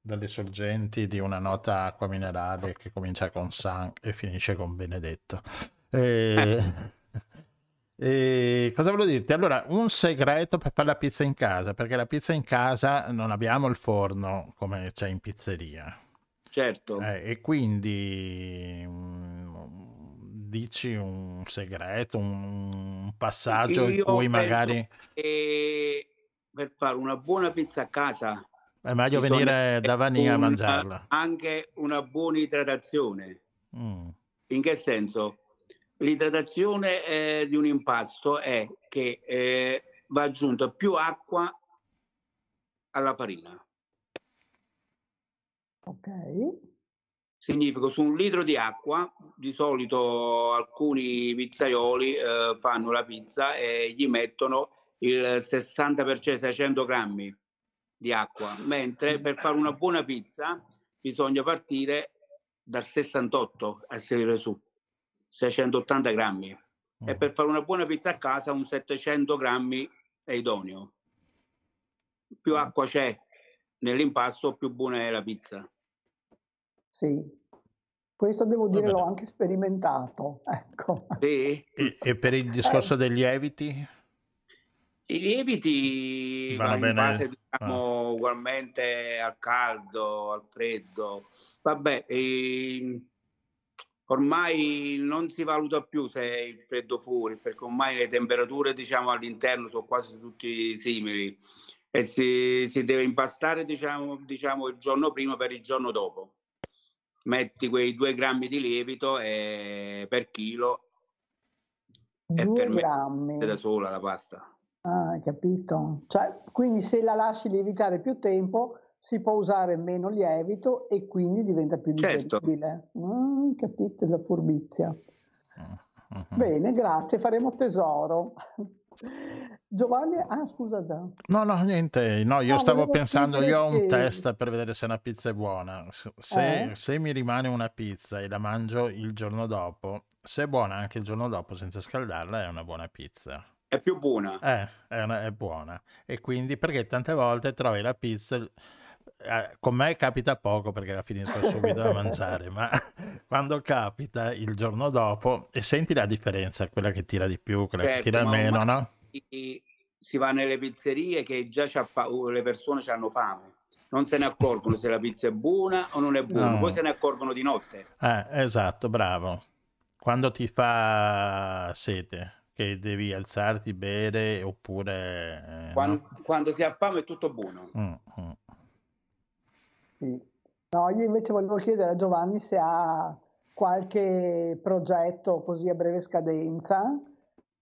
dalle sorgenti di una nota acqua minerale che comincia con San e finisce con Benedetto. E, [laughs] e cosa volevo dirti? Allora, un segreto per fare la pizza in casa, perché la pizza in casa non abbiamo il forno come c'è in pizzeria. Certo. Eh, e quindi dici un segreto, un, passaggio in cui magari che per fare una buona pizza a casa è meglio venire da Vanni a mangiarla. anche una buona idratazione. Mm, In che senso? L'idratazione eh, di un impasto è che eh, va aggiunta più acqua alla farina. Ok, Significa su un litro di acqua, di solito alcuni pizzaioli eh, fanno la pizza e gli mettono il 60%, 600 grammi di acqua, mentre per fare una buona pizza bisogna partire dal 68 a salire su, 680 grammi. E mm. per fare una buona pizza a casa un 700 grammi è idoneo. Più acqua c'è nell'impasto, più buona è la pizza. Sì. Questo devo dire l'ho anche sperimentato. [laughs] Ecco. E, e per il discorso Eh. dei lieviti? I lieviti Vanno va in bene? base Ah. diciamo, ugualmente al caldo, al freddo. Vabbè, ehm, ormai non si valuta più se è il freddo fuori, perché ormai le temperature diciamo, all'interno sono quasi tutti simili e si, si deve impastare diciamo, diciamo, il giorno prima per il giorno dopo. Metti quei due grammi di lievito e- per chilo e Due per me grammi. è da sola la pasta. Ah, capito? Cioè, quindi se la lasci lievitare più tempo si può usare meno lievito e quindi diventa più Certo. digeribile. Ah, capite la furbizia. Mm, mhm. Bene, grazie, faremo tesoro. Giovanni, ah scusa già. No, no, niente. No, io No, stavo pensando, io ho un chiederti- test per vedere se una pizza è buona. Se, se- Eh? se mi rimane una pizza e la mangio il giorno dopo, se è buona anche il giorno dopo senza scaldarla, è una buona pizza. È più buona. Eh, è, una- è buona. E quindi perché tante volte trovi la pizza. Eh, con me capita poco perché la finisco subito da mangiare, ma [laughs] quando capita il giorno dopo e senti la differenza, quella che tira di più, quella che Certo, tira ma meno, no? si va nelle pizzerie che già le persone hanno fame. Non se ne accorgono se la pizza è buona o non è buona, No. poi se ne accorgono di notte. Eh, esatto, bravo. Quando ti fa sete, che devi alzarti, bere oppure... eh, Quan- no? Quando, si ha fame è tutto buono. Mm, mm. Sì. No, io invece volevo chiedere a Giovanni se ha qualche progetto così a breve scadenza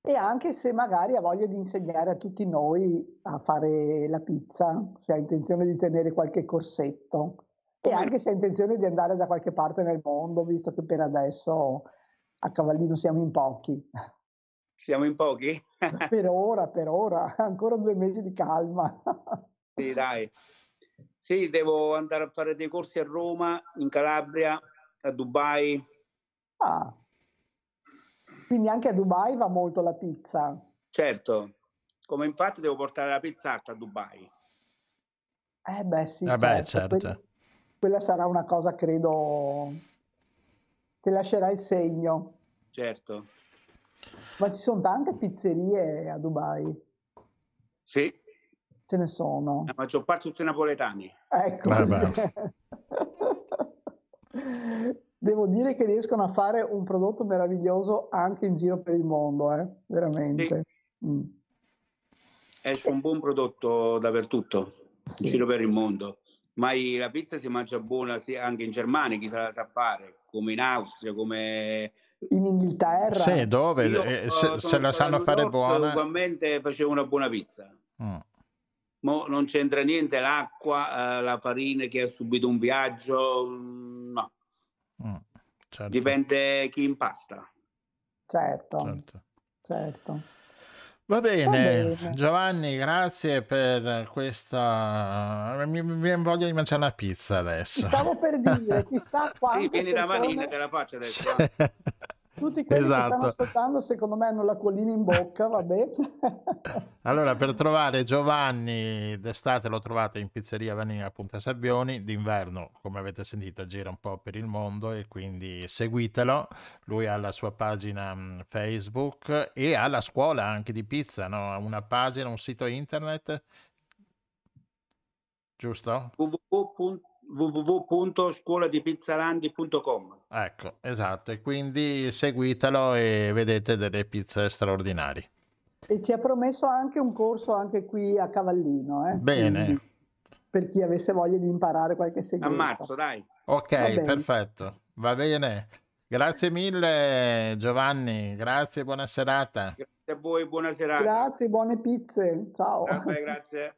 e anche se magari ha voglia di insegnare a tutti noi a fare la pizza, se ha intenzione di tenere qualche corsetto e anche se ha intenzione di andare da qualche parte nel mondo, visto che per adesso a Cavallino siamo in pochi. Siamo in pochi? Per ora, per ora, ancora due mesi di calma. Sì, dai. Sì, devo andare a fare dei corsi a Roma, in Calabria, a Dubai. Ah, quindi anche a Dubai va molto la pizza. Certo, come infatti devo portare la pizzata a Dubai. Eh beh sì, Vabbè, certo, certo. que- quella sarà una cosa, credo, che lascerà il segno. Certo, Ma ci sono tante pizzerie a Dubai, sì, ce ne sono. la maggior parte tutti napoletani. Ecco, Vabbè. [laughs] devo dire che riescono a fare un prodotto meraviglioso anche in giro per il mondo, eh, veramente. Mm. Esce un buon prodotto dappertutto, Sì. in giro per il mondo. Ma la pizza si mangia buona sia anche in Germania, chi se la sa fare, come in Austria, come... In Inghilterra, Sì, dove? Io, Eh, eh, se, sono se la sanno fare buona. Ugualmente facevo una buona pizza. Mm, Mo non c'entra niente l'acqua, eh, la farina che ha subito un viaggio, no, mm, certo, dipende chi impasta. certo, certo. certo. Va bene, bene. Giovanni, grazie per questa. Mi, mi viene voglia di mangiare una pizza Ti adesso. stavo per dire, chissà [laughs] Sì, quante vieni da Marina, persone, te la faccio adesso. Tutti quelli che stanno Esatto. ascoltando, secondo me hanno l'acquolina in bocca, vabbè. [laughs] Allora, per trovare Giovanni d'estate lo trovate in pizzeria Vanina Punta Sabbioni, d'inverno, come avete sentito, gira un po' per il mondo e quindi seguitelo. Lui ha la sua pagina mh, Facebook e ha la scuola anche di pizza, no? Ha una pagina, un sito internet, giusto? www. www.scuoladipizzalandi.com Ecco, esatto, e quindi seguitelo e vedete delle pizze straordinarie. E ci ha promesso anche un corso anche qui a Cavallino, eh, Bene. quindi per chi avesse voglia di imparare qualche A segreto. marzo, dai. Ok, perfetto, va bene. Grazie mille Giovanni, grazie, buona serata. Grazie a voi, buona serata. Grazie, buone pizze, ciao. Vabbè, grazie.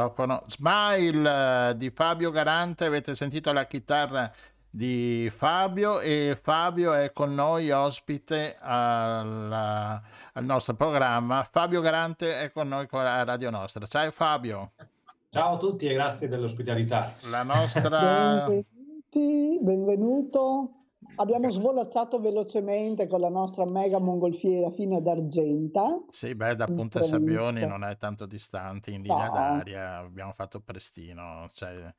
Microfono. Smile eh, di Fabio Garante, avete sentito la chitarra di Fabio e Fabio è con noi ospite alla- al nostro programma. Fabio Garante è con noi con la Radio Nostra. Ciao Fabio, Ciao a tutti e grazie dell'ospitalità. la nostra... Benvenuti, benvenuto. Abbiamo svolazzato velocemente con la nostra mega mongolfiera fino ad Argenta. Sì, beh, da Ponte Sabbioni non è tanto distante, in linea No. d'aria, abbiamo fatto prestino, cioè,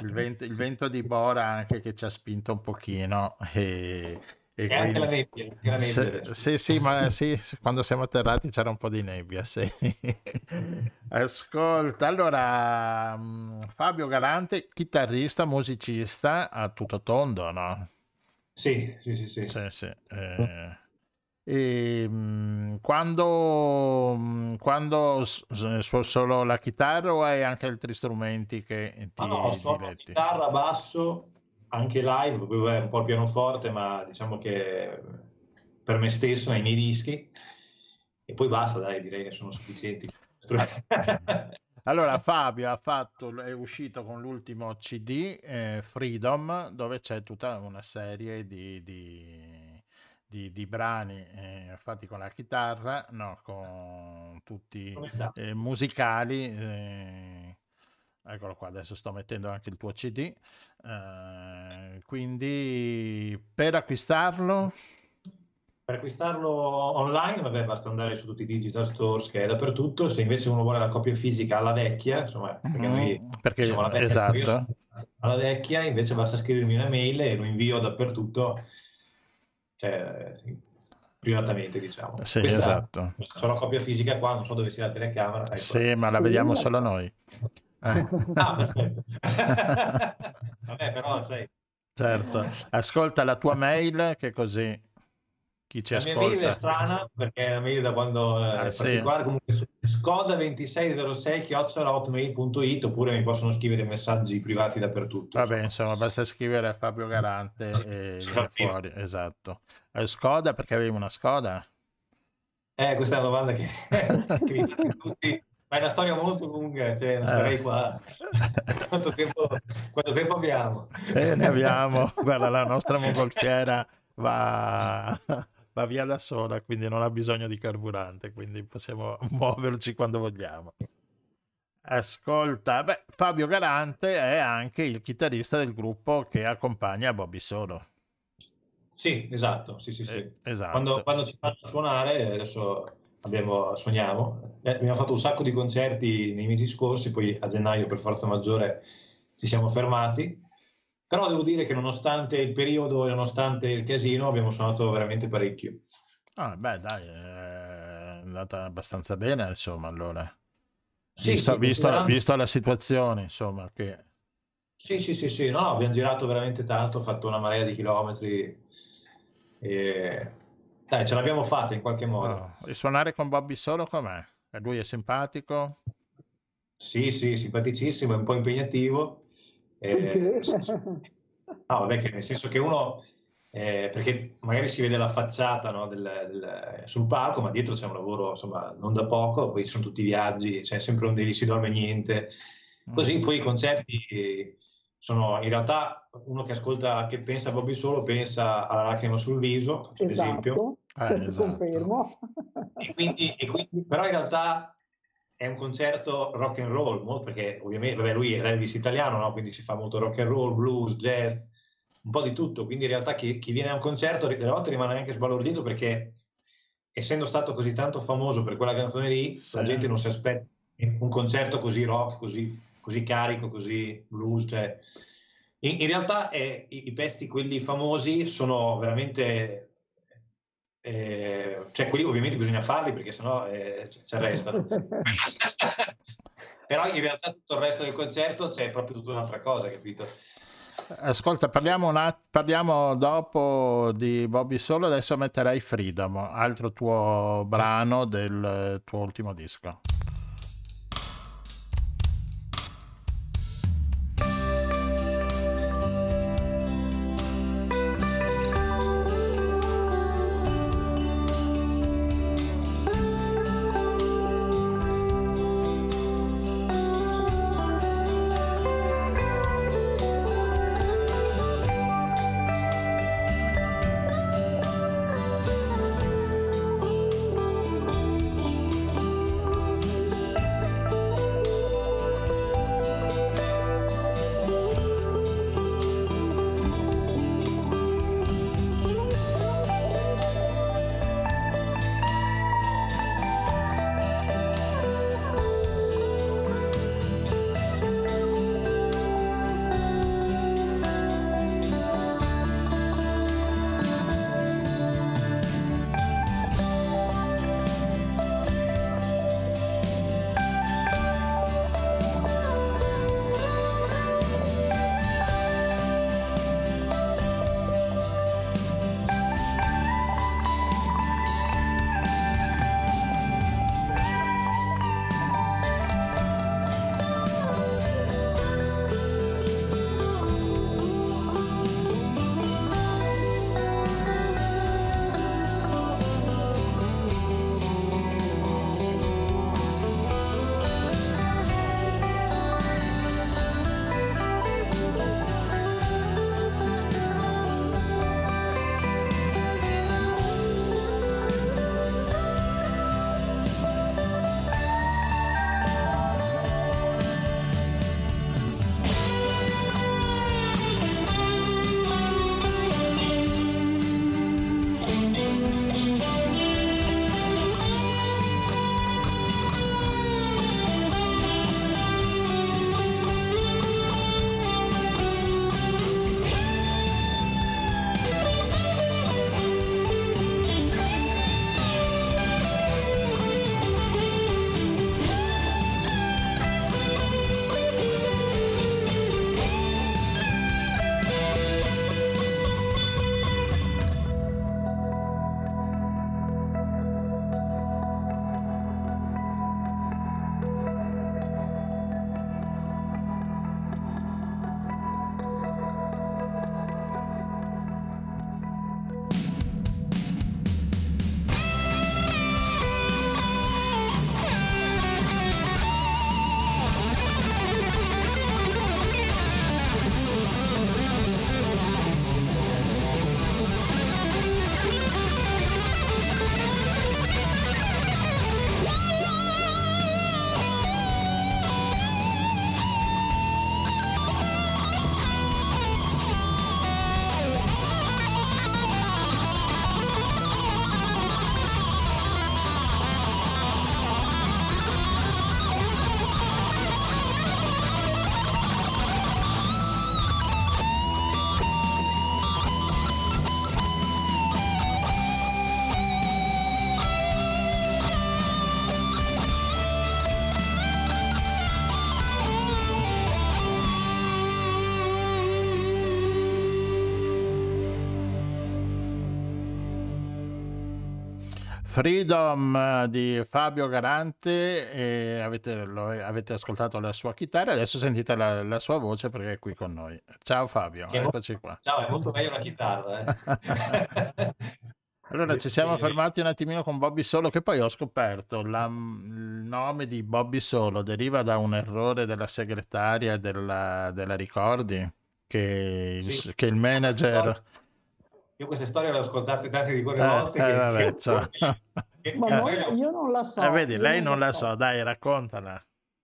il, vento, il vento di Bora anche che ci ha spinto un pochino e, e E anche la nebbia, anche la nebbia Se- sì, sì, ma sì, sì, quando siamo atterrati c'era un po' di nebbia, sì. Ascolta, allora, mm, Fabio Galante, chitarrista, musicista a tutto tondo, no? Sì, sì, sì, sì. Sì, sì. eh, e, mm, quando, mm, quando s- s- suoni solo la chitarra o hai anche altri strumenti che ti Ma no, suono chitarra, basso, anche live, vabbè, un po' il pianoforte, ma diciamo che per me stesso, nei miei dischi. E poi basta, dai, direi che sono sufficienti. Allora, Fabio ha fatto, è uscito con l'ultimo CD, eh, Freedom, dove c'è tutta una serie di, di- di- di brani eh, fatti con la chitarra, no, con tutti eh, musicali. eh, eccolo qua, adesso sto mettendo anche il tuo CD. eh, quindi per acquistarlo, Per acquistarlo online, vabbè, basta andare su tutti i digital stores che è dappertutto. Se invece uno vuole la copia fisica alla vecchia, insomma, perché noi mm, perché siamo alla vecchia, esatto. io sono alla vecchia, invece basta scrivermi una mail e lo invio dappertutto, cioè, sì, privatamente, diciamo. Sì, Questa- esatto. La copia fisica qua, non so dove sia la telecamera. ecco. Sì, ma la vediamo solo noi. Eh. Ah, perfetto. [laughs] Vabbè, però, sai, Certo, ascolta la tua mail che così chi ci la mia mail è ascolta. strana perché una mail da quando eh, Ah, è sì? particolare, comunque scoda2606 chiocciolahotmail.it oppure mi possono scrivere messaggi privati dappertutto. Vabbè, insomma, basta scrivere a Fabio Garante [laughs] e viene fuori, esatto. Eh, Skoda perché avevi una Skoda? Eh, questa è una domanda che, [laughs] che mi fanno tutti, ma è una storia molto lunga, cioè non Eh. sarei qua. [laughs] Quanto tempo, quanto tempo abbiamo? Eh, ne abbiamo, guarda, la nostra mongolfiera va, va via da sola, quindi non ha bisogno di carburante, quindi possiamo [laughs] muoverci quando vogliamo. Ascolta, beh, Fabio Galante è anche il chitarrista del gruppo che accompagna Bobby Solo. Sì, esatto, sì, sì, sì. Eh, esatto. Quando, quando ci fanno suonare, adesso abbiamo, suoniamo, eh, abbiamo fatto un sacco di concerti nei mesi scorsi, poi a gennaio per forza maggiore ci siamo fermati, però devo dire che nonostante il periodo e nonostante il casino abbiamo suonato veramente parecchio. Ah, beh, dai, è andata abbastanza bene, insomma, allora. Sì, Visto, sì, visto- considerando- visto la situazione, insomma, che... Sì, sì, sì, sì, no, no, abbiamo girato veramente tanto, fatto una marea di chilometri e dai, ce l'abbiamo fatta in qualche modo. oh, E suonare con Bobby Solo com'è? Lui è simpatico? Sì, sì, simpaticissimo, è un po' impegnativo. Eh, No, vabbè, che nel senso che uno, eh, perché magari si vede la facciata no, del- del- sul palco, ma dietro c'è un lavoro insomma non da poco, poi ci sono tutti i viaggi, c'è sempre un devi si dorme niente. Così poi i concerti sono in realtà uno che ascolta, che pensa a Bobby Solo, pensa alla lacrima sul viso, faccio esempio. Esatto, Eh, esatto. confermo. E quindi, e quindi- però in realtà è un concerto rock and roll, perché ovviamente vabbè, lui è l'Elvis italiano, no? quindi si fa molto rock and roll, blues, jazz, un po' di tutto. Quindi in realtà chi, chi viene a un concerto delle volte rimane anche sbalordito perché essendo stato così tanto famoso per quella canzone lì, Sì. la gente non si aspetta un concerto così rock, così, così carico, così blues. Cioè. In, in realtà eh, i, i pezzi, quelli famosi, sono veramente... eh, cioè quelli ovviamente bisogna farli perché sennò eh, ci ci arrestano. [laughs] Però in realtà tutto il resto del concerto c'è proprio tutta un'altra cosa, capito? Ascolta, parliamo, att- parliamo dopo di Bobby Solo, adesso metterei Freedom, altro tuo brano del tuo ultimo disco. Freedom eh, di Fabio Garante, e avete, lo- avete ascoltato la sua chitarra, adesso sentite la, la sua voce perché è qui con noi. Ciao Fabio, Che è mo- eccoci qua. Ciao, è molto meglio la chitarra. eh. [laughs] Allora, ci siamo fermati un attimino con Bobby Solo, che poi ho scoperto la- il nome di Bobby Solo deriva da un errore della segretaria della, della Ricordi, che Sì. che il manager... Io queste storie le ho ascoltate tante di quelle Eh, volte eh, che, vabbè, che- che- Ma che non- meglio- io non la so. Eh, vedi, lei non la so, dai, raccontala.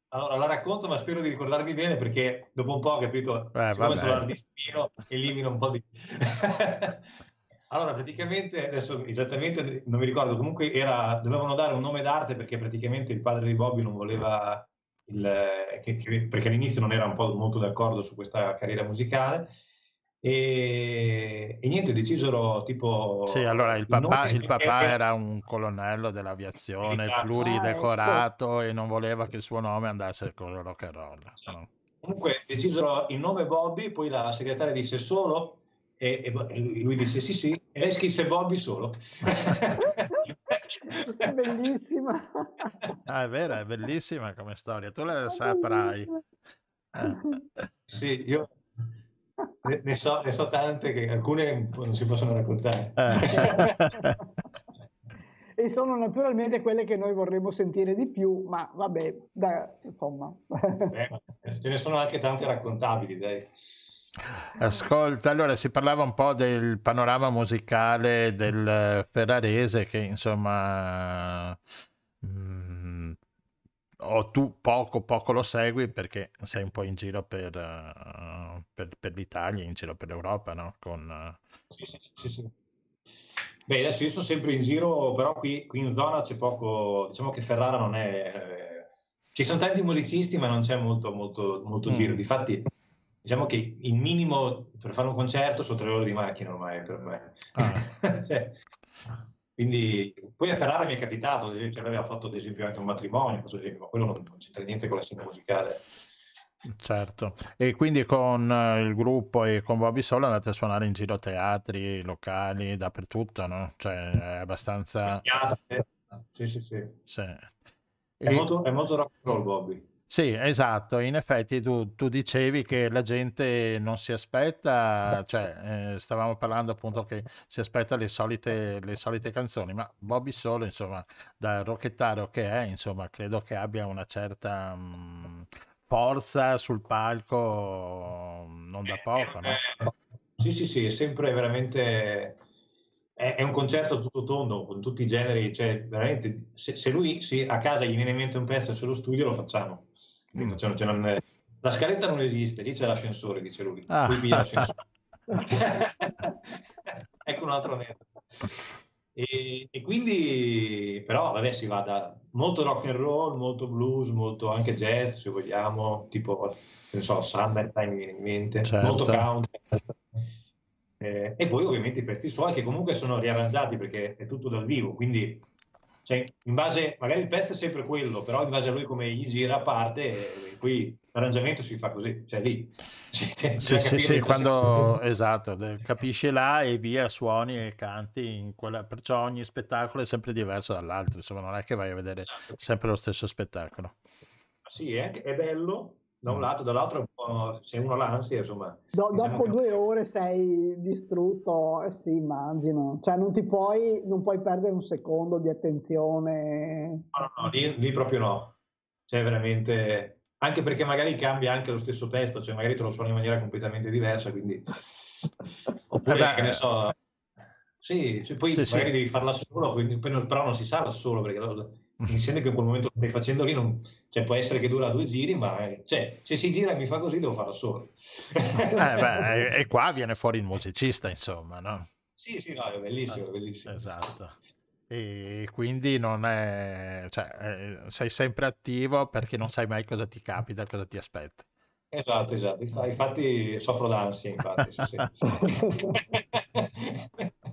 Allora la racconto, ma spero di ricordarmi bene perché dopo un po' ho capito, Eh, siccome sono ardistino, elimino un po' di... [laughs] Allora, praticamente, adesso esattamente non mi ricordo, comunque era, dovevano dare un nome d'arte perché praticamente il padre di Bobby non voleva, il, che- che- perché all'inizio non era un po' molto d'accordo su questa carriera musicale e, e niente, decisero tipo... Sì, allora il papà, il papà eh, era un colonnello dell'aviazione Militare. pluridecorato e non voleva che il suo nome andasse con il rock and roll. no? Comunque decisero il nome Bobby, poi la segretaria disse solo e, e- lui, lui disse sì sì e lei scrisse Bobby solo. È bellissima. Ah, è vero, è bellissima come storia, tu la saprai. Eh. sì, io ne, ne so, ne so tante che alcune non si possono raccontare. Eh. E sono naturalmente quelle che noi vorremmo sentire di più, ma vabbè, dai, insomma. Eh, ma ce ne sono anche tante raccontabili, dai. Ascolta, allora si parlava un po' del panorama musicale del ferrarese che insomma mm, o tu poco poco lo segui perché sei un po' in giro per, eh, per, per l'Italia, in giro per l'Europa, no? Con, Sì, sì, sì, sì, sì. Beh, adesso io sono sempre in giro, però qui, qui in zona c'è poco, diciamo che Ferrara non è... eh, ci sono tanti musicisti, ma non c'è molto, molto, molto Mm. giro. Difatti, diciamo che il minimo per fare un concerto sono tre ore di macchina ormai per me. Ah. [laughs] Cioè, quindi, poi a Ferrara mi è capitato, ad esempio, aveva fatto ad esempio anche un matrimonio, così, ma quello non, non c'entra niente con la scena musicale. Certo, e quindi con eh, il gruppo e con Bobby Solo andate a suonare in giro teatri, locali, dappertutto, no? Cioè è abbastanza... Sì, sì, sì. sì. È E- molto, è molto rock and roll, Bobby. Sì, esatto, in effetti tu, tu dicevi che la gente non si aspetta, cioè eh, stavamo parlando appunto che si aspetta le solite, le solite canzoni, ma Bobby Solo, insomma, da rockettaro che è, insomma, credo che abbia una certa mh, forza sul palco, non da poco, no? Sì, sì, sì, è sempre veramente... È, è un concerto tutto tondo, con tutti i generi, cioè veramente, se, se lui sì, a casa gli viene in mente un pezzo e se lo studio lo facciamo. Mm. facciamo- cioè, non- la scaletta non esiste, lì c'è l'ascensore, dice lui. Ah. Qui via l'ascensore. [laughs] ecco un altro aneddoto. E, e quindi, però, vabbè, si va da molto rock and roll, molto blues, molto anche jazz, se vogliamo, tipo, non so, Summertime mi viene in mente, Certo. molto country. Eh, e poi ovviamente i pezzi suoi che comunque sono riarrangiati perché è tutto dal vivo, quindi cioè, in base, magari il pezzo è sempre quello, però in base a lui come gli gira a parte, poi l'arrangiamento si fa così, cioè lì. si- [laughs] Sì, bisogna sì, sì, cosa- quando [laughs] esatto, capisci là e via, suoni e canti in quella, perciò ogni spettacolo è sempre diverso dall'altro, insomma, non è che vai a vedere sempre lo stesso spettacolo. Sì, è, è bello da un lato, dall'altro se uno l'ansia, insomma, Do- diciamo dopo che- due ore sei distrutto, eh sì, immagino. Cioè non ti puoi, non puoi perdere un secondo di attenzione. No, no, lì, lì proprio no. Cioè, veramente. Anche perché magari cambia anche lo stesso pezzo, cioè magari te lo suoni in maniera completamente diversa, quindi. [laughs] Oppure, beh, che ne so. Sì, cioè, poi Sì, sì. magari devi farla solo, quindi, però non si sa da solo, perché lo- insieme che in quel momento lo stai facendo lì, non- cioè, può essere che dura due giri, ma eh, cioè, se si gira e mi fa così, devo farlo solo. Eh, [laughs] e, qua viene fuori il musicista, insomma, no? Sì, sì, no, è bellissimo, è bellissimo. Esatto. E quindi non è, cioè, eh, sei sempre attivo perché non sai mai cosa ti capita, cosa ti aspetta. Esatto, esatto. Infa- Infatti soffro d'ansia, infatti, sì, sì. [laughs] [laughs]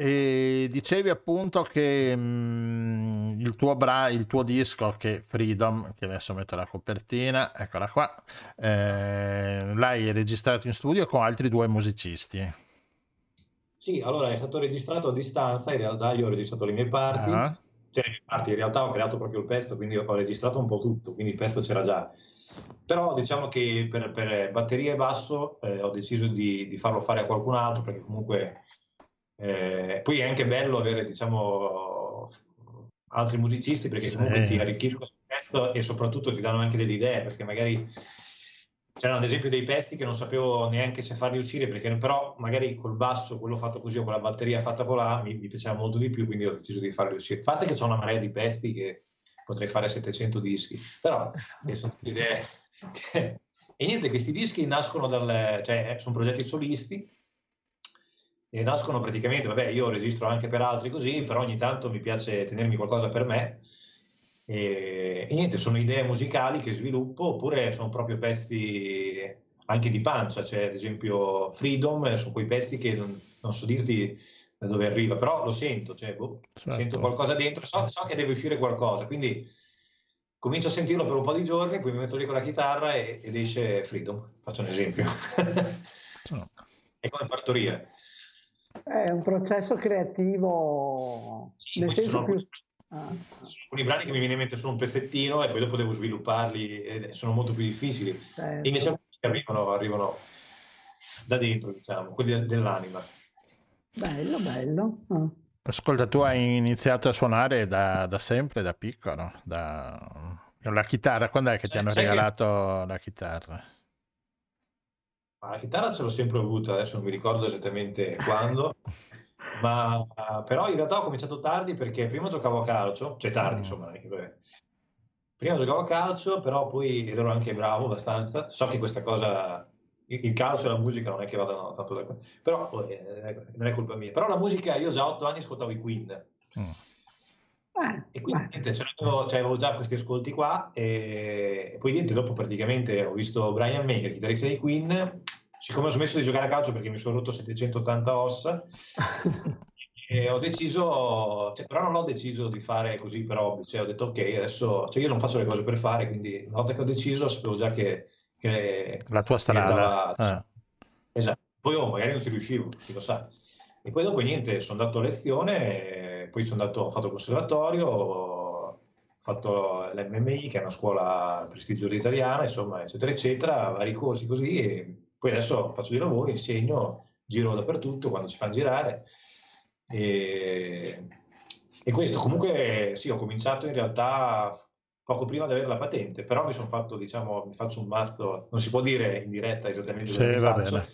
E dicevi appunto che mm, il tuo, bra- il tuo disco, che Freedom, che adesso metto la copertina, eccola qua, eh, l'hai registrato in studio con altri due musicisti. Sì, allora è stato registrato a distanza, in realtà io ho registrato le mie parti, Ah. cioè le mie parti, in realtà ho creato proprio il pezzo, quindi ho registrato un po' tutto, quindi il pezzo c'era già. Però diciamo che per, per batteria e basso eh, ho deciso di, di farlo fare a qualcun altro perché comunque eh, poi è anche bello avere diciamo altri musicisti perché Sì. comunque ti arricchiscono il pezzo e soprattutto ti danno anche delle idee perché magari c'erano ad esempio dei pezzi che non sapevo neanche se farli uscire perché però magari col basso quello fatto così o con la batteria fatta colà mi, mi piaceva molto di più quindi ho deciso di farli uscire a parte che c'ho una marea di pezzi che potrei fare 700 dischi però eh, sono idee e niente questi dischi nascono dal cioè eh, sono progetti solisti e nascono praticamente vabbè io registro anche per altri così però ogni tanto mi piace tenermi qualcosa per me e, e niente, sono idee musicali che sviluppo oppure sono proprio pezzi anche di pancia, cioè ad esempio Freedom, sono quei pezzi che non, non so dirti da dove arriva, però lo sento, cioè, boh, Certo. sento qualcosa dentro, so, so che deve uscire qualcosa, quindi comincio a sentirlo per un po' di giorni, poi mi metto lì con la chitarra e- ed esce Freedom, faccio un esempio. [laughs] È come partorire. È un processo creativo, Sì, nel senso sono più... Ah, Sono alcuni brani che mi viene in mente solo un pezzettino e poi dopo devo svilupparli e sono molto più difficili. certo. Invece alcuni che arrivano, arrivano da dentro, diciamo, quelli de- dell'anima. Bello, bello. Ah. Ascolta, tu hai iniziato a suonare da, da sempre, da piccolo, da... la chitarra. Quando è che ti Sai- hanno sai che- regalato la chitarra? Ma la chitarra ce l'ho sempre avuta, adesso non mi ricordo esattamente [laughs] quando, ma però in realtà ho cominciato tardi perché prima giocavo a calcio, cioè tardi Mm. insomma, prima giocavo a calcio, però poi ero anche bravo abbastanza, so che questa cosa, il calcio e la musica non è che vadano tanto d'accordo, però eh, non è colpa mia, però la musica io già a otto anni ascoltavo i Queen. Mm. Eh, E quindi niente, ce l'avevo, cioè, avevo già questi ascolti qua e, e poi niente, dopo praticamente ho visto Brian May, che è il chitarrista dei Queen, siccome ho smesso di giocare a calcio perché mi sono rotto 780 ossa, [laughs] e ho deciso, cioè, però non ho deciso di fare così per hobby, cioè ho detto ok, adesso, cioè io non faccio le cose per fare, quindi una volta che ho deciso sapevo già che, che La tua strada. diventava- eh. Esatto, poi oh, magari non ci riuscivo, chi lo sa. E poi dopo niente, sono andato a lezione, e poi sono andato, ho fatto il conservatorio, ho fatto l'MMI, che è una scuola prestigiosa italiana, insomma, eccetera, eccetera, vari corsi così, e poi adesso faccio dei lavori, insegno, giro dappertutto quando ci fanno girare. E, e questo, comunque, sì, ho cominciato in realtà poco prima di avere la patente, però mi sono fatto, diciamo, mi faccio un mazzo, non si può dire in diretta esattamente Sì, cosa mi va faccio. bene.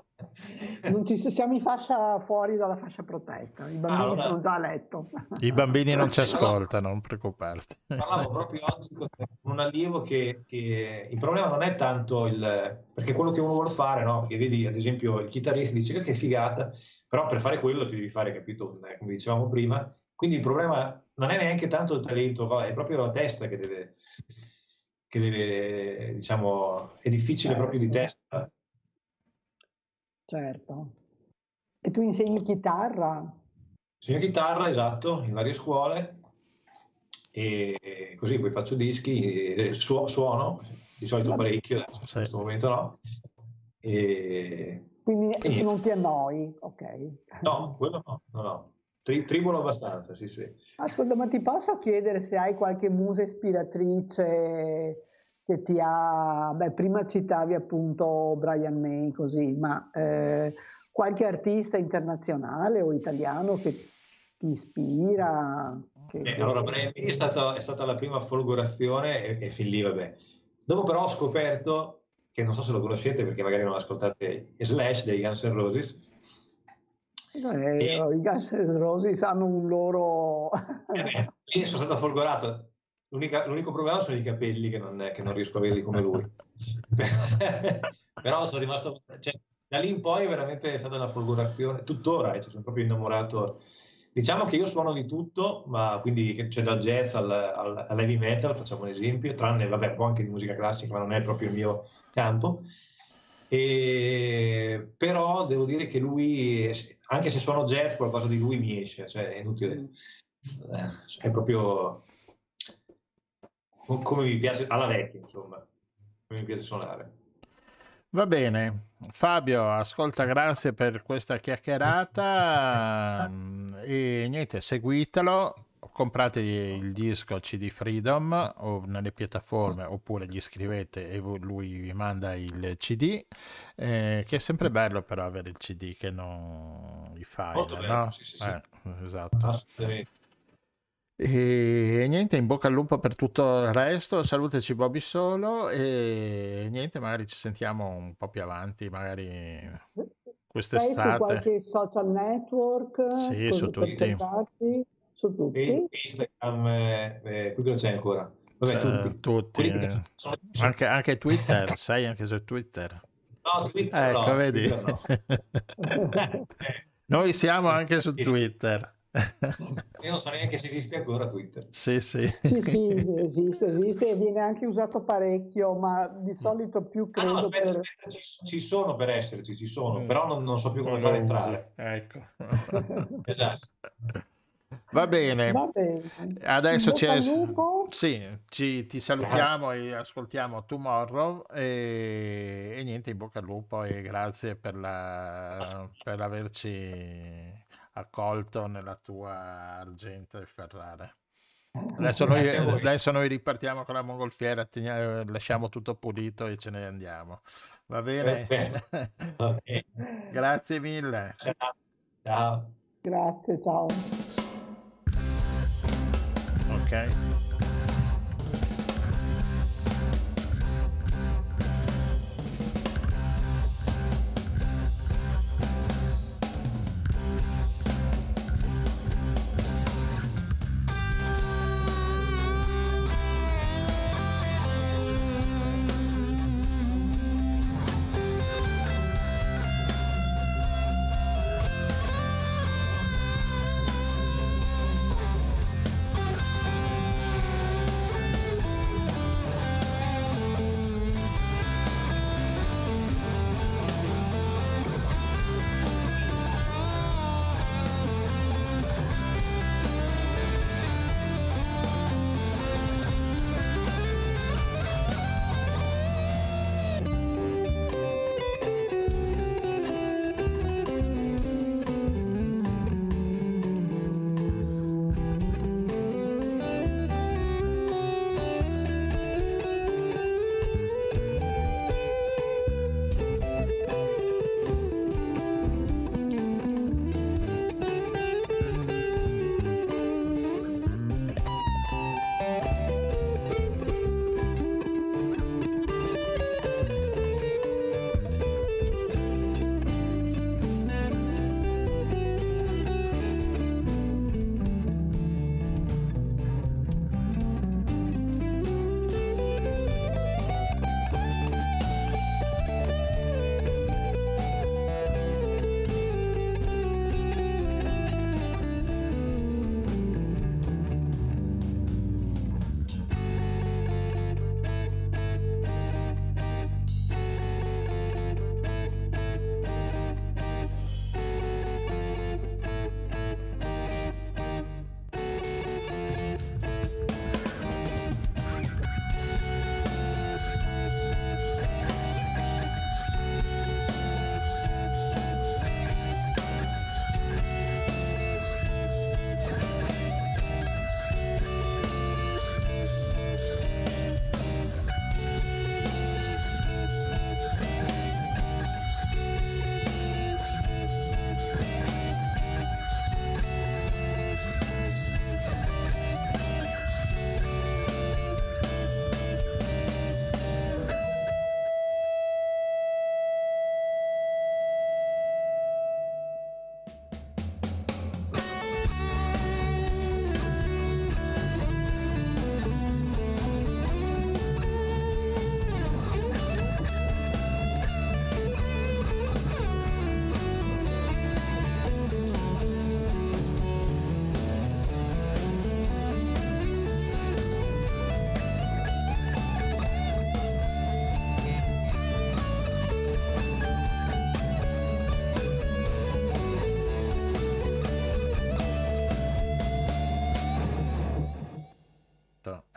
[laughs] eh. non ci, siamo in fascia fuori dalla fascia protetta, i bambini Ah, allora- sono già a letto. I bambini non ci ascoltano, non preoccuparti. Parlavo proprio oggi con un allievo che, che il problema non è tanto il... perché quello che uno vuole fare, no? Perché vedi, ad esempio, il chitarrista dice che che figata, però per fare quello ti devi fare, capito, un- come dicevamo prima. Quindi il problema non è neanche tanto il talento, è proprio la testa che deve, che deve diciamo, è difficile proprio di testa. Certo. E tu insegni chitarra? Insegno chitarra, esatto, in varie scuole e così poi faccio dischi, suo- suono, di solito parecchio, adesso in Sì. questo momento no. E... Quindi E- non ti annoi, ok. No, quello no, no, no. Tri- tribolo abbastanza, sì, sì. Ascolta, ma ti posso chiedere se hai qualche musa ispiratrice che ti ha... Beh, prima citavi appunto Brian May, così, ma eh, qualche artista internazionale o italiano che ti ispira? Che, Eh, che- allora, Brian May è, stato- è stata la prima folgorazione e, e fin lì, vabbè. Dopo però ho scoperto, che non so se lo conoscete perché magari non ascoltate, Slash dei Guns N' Roses. Eh, I Guns N' Roses hanno un loro... Eh beh, lì sono stato folgorato. L'unica- l'unico problema sono i capelli che non, che non riesco a averli come lui. [laughs] Però sono rimasto... cioè, da lì in poi veramente è stata una folgorazione, tuttora, eh, ci sono proprio innamorato. Diciamo che io suono di tutto, ma quindi c'è dal jazz al, al, all'heavy metal, facciamo un esempio, tranne, vabbè, un po' anche di musica classica, ma non è proprio il mio campo. E, però devo dire che lui, anche se suono jazz, qualcosa di lui mi esce, cioè è inutile. Eh, È proprio come mi piace, alla vecchia, insomma, come mi piace suonare. Va bene, Fabio, ascolta, grazie per questa chiacchierata e niente, seguitelo, comprate il disco CD Freedom o nelle piattaforme oppure gli scrivete e lui vi manda il CD, eh, che è sempre bello però avere il CD che non i file, no? sì, sì, sì. Eh, esatto. Assolutamente. E niente, in bocca al lupo per tutto il resto. Salutaci Bobby Solo e niente, magari ci sentiamo un po' più avanti, magari Sei su quest'estate. qualche social network? Sì, su tutti. Su tutti? Instagram, eh, eh, qui cosa c'è ancora? Vabbè, Eh, tutti. tutti, eh. sono- Anche, anche Twitter, [laughs] sei anche su Twitter. No, Twitter Ecco, no, vedi? Twitter no. [laughs] Noi siamo anche su [laughs] Twitter. Io non so neanche se esiste ancora Twitter. Sì, sì. Sì, sì, esiste, esiste e viene anche usato parecchio, ma di solito più Ah no, credo aspetta, per... aspetta, ci, ci sono per esserci, ci sono, Mm. però non, non so più come usi. entrare. Ecco. Esatto. Va bene. Va bene. Adesso. Sì, ci, ti salutiamo e ascoltiamo Tomorrow e, e niente, in bocca al lupo e grazie per, la, per averci accolto nella tua Argento e Ferrare. Adesso noi, adesso noi ripartiamo con la mongolfiera, tenia- lasciamo tutto pulito e ce ne andiamo. Va bene? Perfetto. [laughs] Va bene. Grazie mille. Ciao. Ciao. Grazie, ciao. Ok.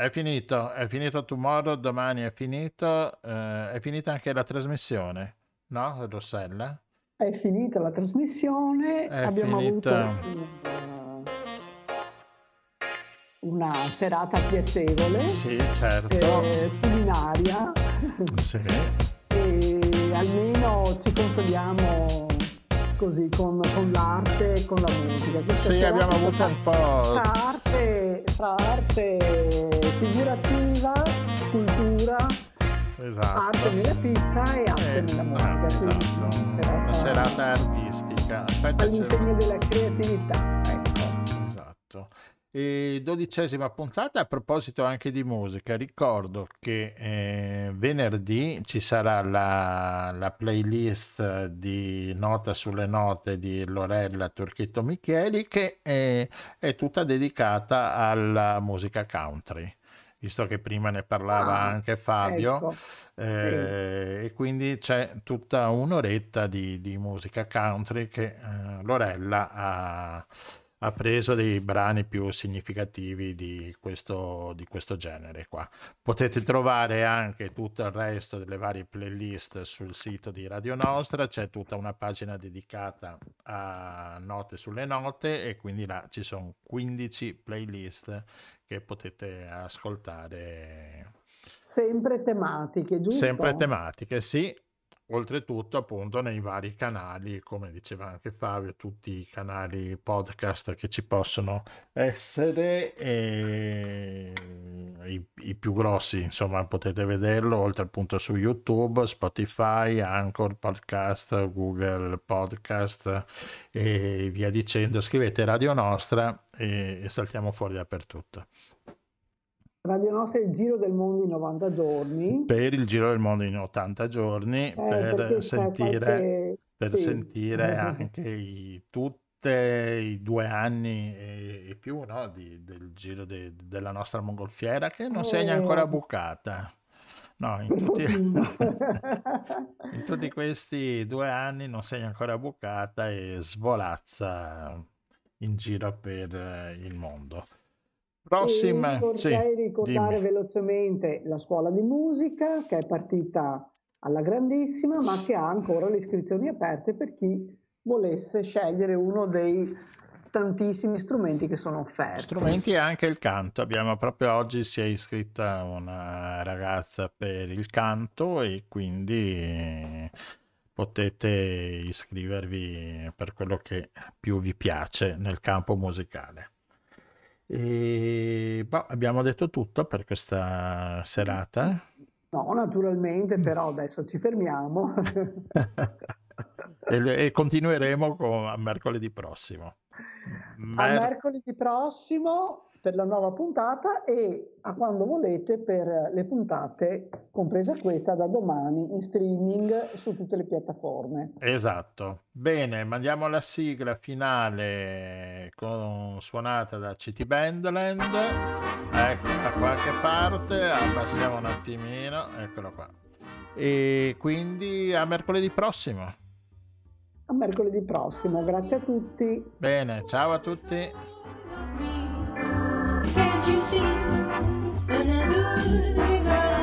È finito, è finito Tomorrow, domani è finito, eh, è finita anche la trasmissione, no, Rossella? È finita la trasmissione, È abbiamo finita. avuto una, serata piacevole, Sì, certo. eh, culinaria, Sì. e almeno ci consoliamo così con, con l'arte e con la musica. Questa Sì, abbiamo avuto un po'... tra arte, tra arte figurativa, cultura, Esatto. arte nella pizza e arte Eh, nella musica. esatto, una serata artistica. Aspetta, all'insegna della creatività. Ecco. Esatto. E dodicesima puntata a proposito anche di musica. Ricordo che eh, venerdì ci sarà la, la playlist di Nota sulle note di Lorella Turchitto Micheli che è, è tutta dedicata alla musica country. Visto che prima ne parlava Ah, anche Fabio, ecco. eh, e quindi c'è tutta un'oretta di, di musica country che eh, Lorella ha, ha preso dei brani più significativi di questo, di questo genere qua. Potete trovare anche tutto il resto delle varie playlist sul sito di Radio Nostra, c'è tutta una pagina dedicata a note sulle note e quindi là ci sono 15 playlist che potete ascoltare Sempre tematiche, giusto? Sempre tematiche, sì. Oltretutto, appunto, nei vari canali, come diceva anche Fabio, tutti i canali podcast che ci possono essere, i, i più grossi, insomma, potete vederlo, oltre appunto su YouTube, Spotify, Anchor Podcast, Google Podcast e via dicendo. Scrivete Radio Nostra e saltiamo fuori dappertutto. Radio Nostra il giro del mondo in 90 giorni. per il giro del mondo in 80 giorni Eh, per sentire, qualche- per sì. sentire [laughs] anche i, tutte i due anni e, e più no, di- del giro de- della nostra mongolfiera che non si è ancora Eh. bucata. No, in tutti, [laughs] in tutti questi due anni non è ancora bucata e svolazza in giro per eh, il mondo. Prossima, E sì, vorrei ricordare dimmi. velocemente la scuola di musica che è partita alla grandissima, ma che ha ancora le iscrizioni aperte per chi volesse scegliere uno dei tantissimi strumenti che sono offerti. Strumenti e anche il canto. Abbiamo proprio oggi si è iscritta una ragazza per il canto e quindi potete iscrivervi per quello che più vi piace nel campo musicale. E boh, abbiamo detto tutto per questa serata. No, naturalmente, però adesso ci fermiamo. [laughs] e, e continueremo con, a mercoledì prossimo. a Mer- mercoledì prossimo per la nuova puntata e a quando volete per le puntate, compresa questa da domani in streaming su tutte le piattaforme. Esatto. Bene, mandiamo la sigla finale con suonata da City Bandland. Ecco, da qualche parte, abbassiamo un attimino, eccolo qua. E quindi a mercoledì prossimo. A mercoledì prossimo, grazie a tutti. Bene, ciao a tutti. Can't you see? And I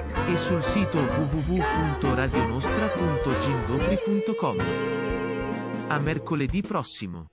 E sul sito www.radionostra.gindopri.com. A mercoledì prossimo.